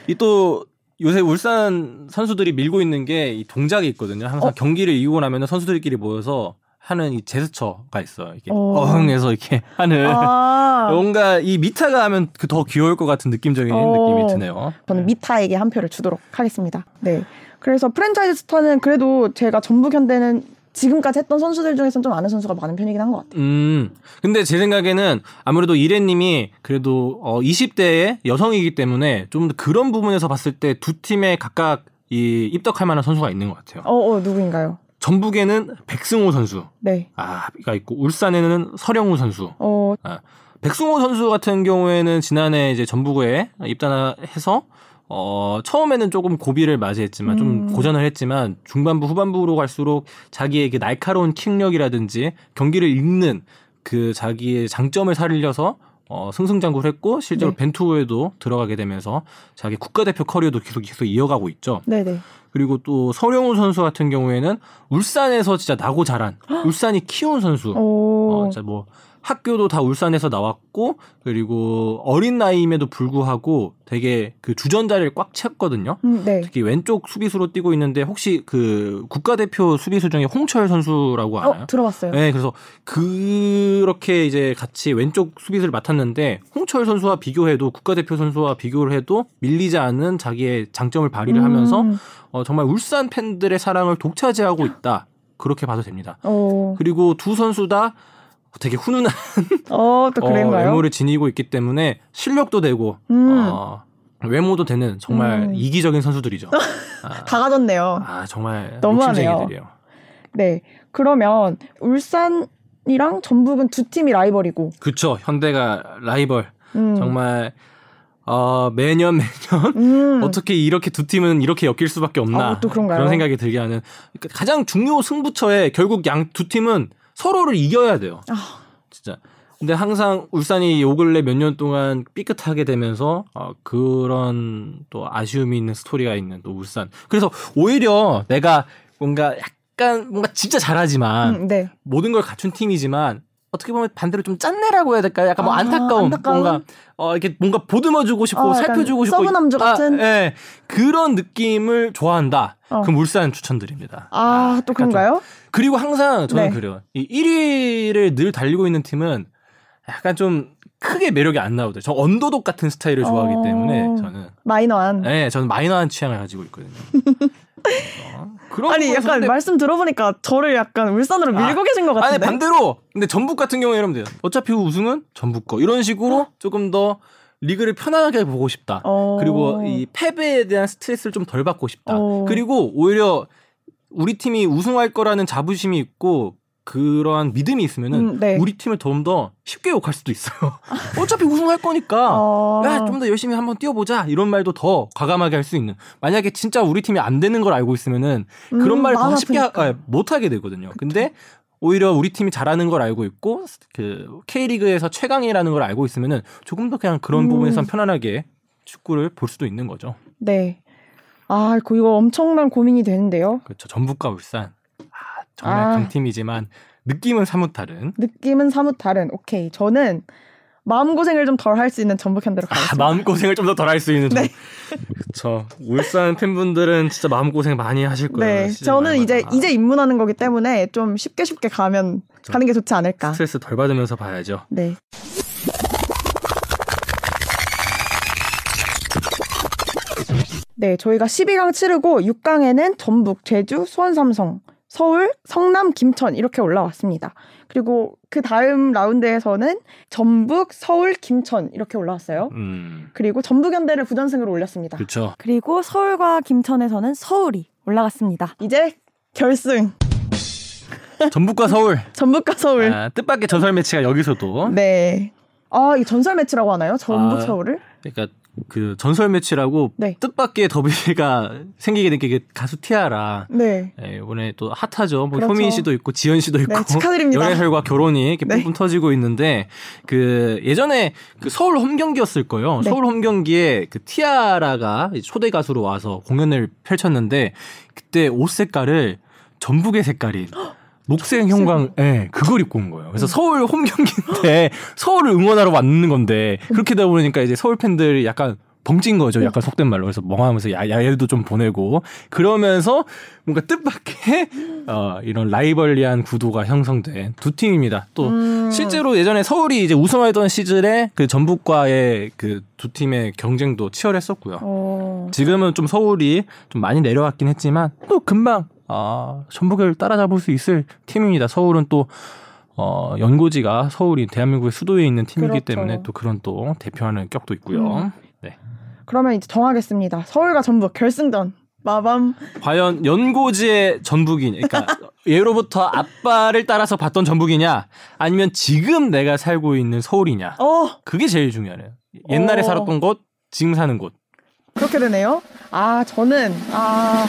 이 또 요새 울산 선수들이 밀고 있는 게 이 동작이 있거든요. 항상 어? 경기를 이기고 나면 선수들끼리 모여서 하는 이 제스처가 있어요. 이게 어. 어흥해서 이렇게 하는 아, 뭔가 이 미타가 하면 그 더 귀여울 것 같은 느낌적인 어. 느낌이 드네요. 저는 미타에게 한 표를 주도록 하겠습니다. 네. 그래서 프랜차이즈 스타는 그래도 제가 전북 현대는 지금까지 했던 선수들 중에서는 좀 아는 선수가 많은 편이긴 한 것 같아요. 음. 근데 제 생각에는 아무래도 이래님이 그래도 어 20대의 여성이기 때문에 좀 그런 부분에서 봤을 때 두 팀에 각각 이 입덕할 만한 선수가 있는 것 같아요. 어, 어 누구인가요? 전북에는 백승호 선수, 네. 아가 있고 울산에는 서령우 선수. 어, 백승호 선수 같은 경우에는 지난해 이제 전북에 입단해서 어 처음에는 조금 고비를 맞이했지만 좀 음. 고전을 했지만 중반부 후반부로 갈수록 자기의 그 날카로운 킥력이라든지 경기를 읽는 그 자기의 장점을 살려서 어 승승장구를 했고 실제로 네. 벤투호에도 들어가게 되면서 자기 국가대표 커리어도 계속 계속 이어가고 있죠. 네네. 그리고 또 서령우 선수 같은 경우에는 울산에서 진짜 나고 자란 울산이 키운 선수. 오, 어, 진짜 뭐 학교도 다 울산에서 나왔고 그리고 어린 나이임에도 불구하고 되게 그 주전자를 꽉 찼거든요. 음, 네. 특히 왼쪽 수비수로 뛰고 있는데 혹시 그 국가대표 수비수 중에 홍철 선수라고 아나요? 어, 들어봤어요. 네, 그래서 그렇게 이제 같이 왼쪽 수비수를 맡았는데 홍철 선수와 비교해도 국가대표 선수와 비교를 해도 밀리지 않은 자기의 장점을 발휘를 하면서 음, 어, 정말 울산 팬들의 사랑을 독차지하고 있다. 그렇게 봐도 됩니다. 어, 그리고 두 선수 다 되게 훈훈한 어, 또 어, 그런가요? 외모를 지니고 있기 때문에 실력도 되고 음, 어, 외모도 되는 정말 음. 이기적인 선수들이죠. 아, 다 가졌네요. 아, 정말 너무하네요. 네. 그러면 울산이랑 전북은 두 팀이 라이벌이고, 그쵸 현대가 라이벌 음, 정말 어, 매년 매년 음, 어떻게 이렇게 두 팀은 이렇게 엮일 수밖에 없나 아, 또 그런가요? 런 생각이 들게 하는 그러니까 가장 중요 승부처에 결국 양 두 팀은 서로를 이겨야 돼요. 아, 진짜. 근데 항상 울산이 요 근래 몇 년 동안 삐끗하게 되면서 어, 그런 또 아쉬움이 있는 스토리가 있는 또 울산. 그래서 오히려 내가 뭔가 약간 뭔가 진짜 잘하지만 음, 네. 모든 걸 갖춘 팀이지만 어떻게 보면 반대로 좀 짠내라고 해야 될까요? 약간 뭐 아, 안타까움, 안타까움? 뭔가 어 이렇게 뭔가 보듬어주고 싶고 어, 살펴주고 싶고 sub 남주 같은? 아, 예. 그런 느낌을 좋아한다. 어. 그럼 울산 추천드립니다. 아, 또 약간 좀 그런가요? 그리고 항상 저는 네. 그래요. 이 1위를 늘 달리고 있는 팀은 약간 좀 크게 매력이 안 나오더라고요. 저 언더독 같은 스타일을 좋아하기 어. 때문에 저는 마이너한. 네, 저는 마이너한 취향을 가지고 있거든요. 어, 아니 약간 근데- 말씀 들어보니까 저를 약간 울산으로 아, 밀고 계신 것 아니 같은데. 반대로 근데 전북 같은 경우에 이러면 돼요. 어차피 우승은 전북 거 이런 식으로 조금 더 리그를 편안하게 보고 싶다. 어. 그리고 이 패배에 대한 스트레스를 좀 덜 받고 싶다. 어. 그리고 오히려 우리 팀이 우승할 거라는 자부심이 있고 그러한 믿음이 있으면은 음, 네. 우리 팀을 좀 더 쉽게 욕할 수도 있어요. 어차피 우승할 거니까 어. 야, 좀 더 열심히 한번 뛰어보자. 이런 말도 더 과감하게 할 수 있는. 만약에 진짜 우리 팀이 안 되는 걸 알고 있으면은 그런 음, 말을 더 쉽게 하-. 아, 못 하게 되거든요. 근데 오히려 우리 팀이 잘하는 걸 알고 있고 그 K리그에서 최강이라는 걸 알고 있으면은 조금 더 그냥 그런 음. 부분에서 편안하게 축구를 볼 수도 있는 거죠. 네. 아, 그 이거 엄청난 고민이 되는데요. 그렇죠. 전북과 울산. 아, 정말 아. 강팀이지만 느낌은 사뭇 다른. 느낌은 사뭇 다른. 오케이. 저는 마음 고생을 좀 덜 할 수 있는 전북 현대로 아, 가겠습니다. 마음 고생을 좀 더 덜 할 수 있는. 네. 그렇죠. 울산 팬분들은 진짜 마음 고생 많이 하실 거예요. 네, 저는 이제 말마다. 이제 입문하는 거기 때문에 좀 쉽게 쉽게 가면. 가는 게 좋지 않을까. 스트레스 덜 받으면서 봐야죠. 네. 네, 저희가 12강 치르고 6강에는 전북, 제주, 수원, 삼성, 서울, 성남, 김천 이렇게 올라왔습니다. 그리고 그 다음 라운드에서는 전북, 서울, 김천 이렇게 올라왔어요. 음, 그리고 전북 현대를 부전승으로 올렸습니다. 그렇죠. 그리고 서울과 김천에서는 서울이 올라갔습니다. 이제 결승 전북과 서울. 전북과 서울. 아, 뜻밖의 전설 매치가 여기서도. 네. 아, 이 전설 매치라고 하나요? 전북 아, 서울을? 그러니까 그 전설 매치라고 네. 뜻밖의 더비가 생기게 된 게 가수 티아라. 네. 예, 이번에 또 핫하죠. 뭐 그렇죠. 효민 씨도 있고 지현 씨도 있고 네, 축하드립니다. 연예설과 결혼이 이렇게 네. 뿜뿜 터지고 있는데 그 예전에 그 서울 홈 경기였을 거예요. 네. 서울 홈 경기에 그 티아라가 초대 가수로 와서 공연을 펼쳤는데 그때 옷 색깔을 전북의 색깔인 녹색 형광, 예, 그걸 입고 온 거예요. 그래서 음. 서울 홈 경기인데 서울을 응원하러 왔는 건데 그렇게 되다 보니까 이제 서울 팬들이 약간 벙찐 거죠. 약간 속된 말로. 그래서 멍하면서 야, 야외도 좀 보내고 그러면서 뭔가 뜻밖의 어, 이런 라이벌리한 구도가 형성된 두 팀입니다. 또 음. 실제로 예전에 서울이 이제 우승하던 시즌에 그 전북과의 그 두 팀의 경쟁도 치열했었고요. 어. 지금은 좀 서울이 좀 많이 내려왔긴 했지만 또 금방 아, 전북을 따라잡을 수 있을 팀입니다. 서울은 또 어, 연고지가 서울이 대한민국의 수도에 있는 팀이기 그렇죠. 때문에 또 그런 또 대표하는 격도 있고요. 음. 네. 그러면 이제 정하겠습니다. 서울과 전북 결승전. 마밤. 과연 연고지의 전북이냐, 그러니까 예로부터 아빠를 따라서 봤던 전북이냐, 아니면 지금 내가 살고 있는 서울이냐, 어, 그게 제일 중요하네요. 옛날에 어. 살았던 곳, 지금 사는 곳. 그렇게 되네요. 아, 저는 아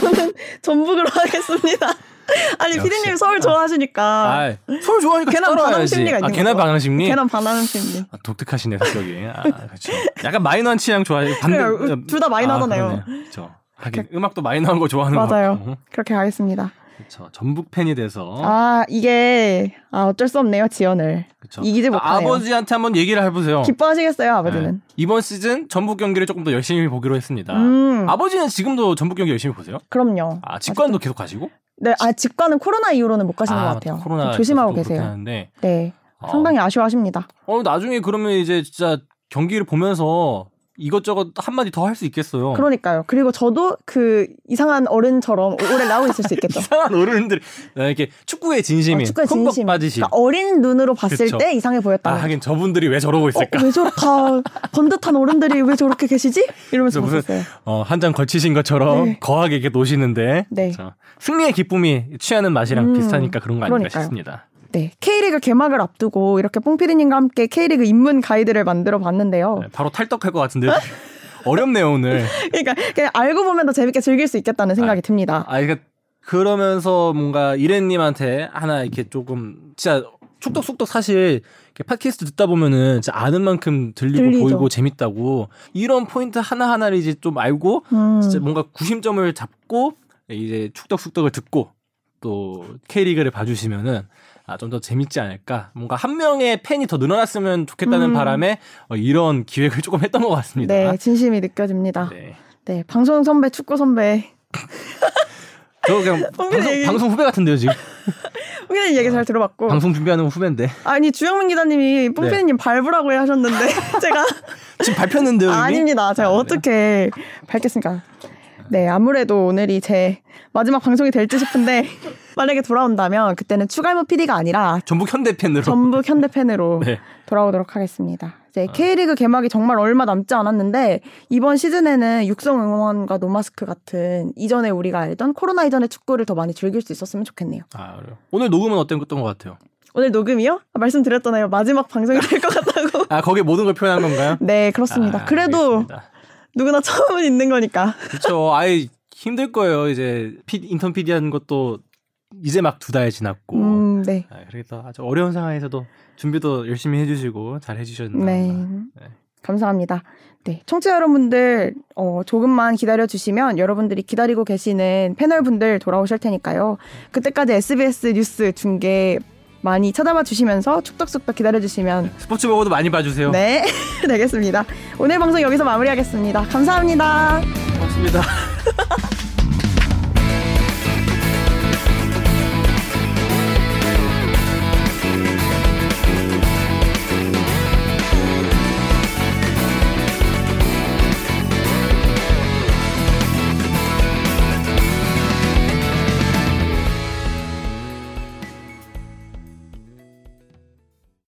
저는 전북으로 하겠습니다. 아니. 피디님 서울 좋아하시니까 아, 서울 좋아하니까 따라와야지. 반항 심리가 아, 있는 거죠. 반항 심리. 걔는 반하는 심리. 아, 독특하시네 성격이. 아, 그렇죠. 약간 마이너한 취향 좋아해요. 반대. 그래요. 둘다 마이너하잖아요. 그렇죠. 하긴 음악도 마이너한 거 좋아하는 맞아요. 거 같고. 그렇게 가겠습니다. 그렇죠. 전북 팬이 돼서. 아, 이게 아 어쩔 수 없네요, 지연을. 그렇죠. 이기지 못하네요. 아버지한테 한번 얘기를 해보세요. 기뻐하시겠어요, 아버지는. 네. 이번 시즌 전북 경기를 조금 더 열심히 보기로 했습니다. 음. 아버지는 지금도 전북 경기 열심히 보세요? 그럼요. 아 직관도 계속 가시고? 네, 아 직관은 코로나 이후로는 못 가시는 것 같아요. 코로나 좀 조심하고 계세요. 하는데. 네, 어. 상당히 아쉬워하십니다. 어 나중에 그러면 이제 진짜 경기를 보면서 이것저것 한마디 더 할 수 있겠어요. 그러니까요. 그리고 저도 그 이상한 어른처럼 오래 나오고 있을 수 있겠죠. 이상한 어른들 이렇게 축구의 진심인 어, 축구의 진심. 빠지신. 그러니까 어린 눈으로 봤을 그쵸. 때 이상해 아 보였다. 하긴 저분들이 왜 저러고 있을까? 어, 왜 저렇다 번듯한 어른들이 왜 저렇게 계시지? 이러면서 무슨-. 어, 한 장 걸치신 것처럼 네. 거하게 이렇게 노시는데 네. 자, 승리의 기쁨이 취하는 맛이랑 음, 비슷하니까 그런 거 아닌가 그러니까요. 싶습니다. 네, K리그 개막을 앞두고 이렇게 뽕피디님과 함께 K리그 입문 가이드를 만들어 봤는데요. 네, 바로 탈덕할 것 같은데 어렵네요 오늘. 그러니까 그냥 알고 보면 더 재밌게 즐길 수 있겠다는 생각이 아. 듭니다. 아 그러니까 그러면서 뭔가 이래님한테 하나 이렇게 조금 진짜 축덕숙덕 사실 팟캐스트 듣다 보면은 진짜 아는 만큼 들리고 들리죠. 보이고 재밌다고 이런 포인트 하나 하나를 이제 좀 알고 음, 진짜 뭔가 구심점을 잡고 이제 축덕숙덕을 듣고 또 K리그를 봐주시면은 아, 좀 더 재밌지 않을까. 뭔가 한 명의 팬이 더 늘어났으면 좋겠다는 음. 바람에 어, 이런 기획을 조금 했던 것 같습니다. 네, 진심이 느껴집니다. 네. 네, 방송 선배, 축구 선배. 저 그냥 방송, 얘기- 방송 후배 같은데요 지금. 뽕피디님 얘기 잘 들어봤고 방송 준비하는 후배인데 아니 주영민 기자님이 뽕피디님 밟으라고 하셨는데 제가 지금 밟혔는데요. 이미? 아닙니다. 제가 아? 어떻게 밝겠습니까? 네, 아무래도 오늘이 제 마지막 방송이 될지 싶은데 만약에 돌아온다면 그때는 추갈모 PD가 아니라 전북 현대 팬으로. 전북 현대 팬으로 네. 돌아오도록 하겠습니다. 이제 K리그 개막이 정말 얼마 남지 않았는데 이번 시즌에는 육성 응원과 노마스크 같은 이전에 우리가 알던 코로나 이전의 축구를 더 많이 즐길 수 있었으면 좋겠네요. 아 그래요. 오늘 녹음은 어떤 것 같아요? 오늘 녹음이요? 아, 말씀드렸잖아요. 마지막 방송이 될 것 같다고. 아 거기에 모든 걸 표현한 건가요? 네, 그렇습니다. 아, 그래도 알겠습니다. 누구나 처음은 있는 거니까. 그렇죠. 아예 힘들 거예요. 이제 피, 인턴 PD 하는 것도 이제 막 두 달 지났고. 음, 네. 아, 그래서 아주 어려운 상황에서도 준비도 열심히 해주시고 잘 해주셨나. 네. 감사합니다. 네. 청취자 여러분들, 어, 조금만 기다려 주시면 여러분들이 기다리고 계시는 패널 분들 돌아오실 테니까요. 그때까지 SBS 뉴스 중계 많이 찾아봐 주시면서 축덕숙덕 기다려 주시면. 스포츠 보고도 많이 봐주세요. 네. 되겠습니다. 오늘 방송 여기서 마무리하겠습니다. 감사합니다. 고맙습니다.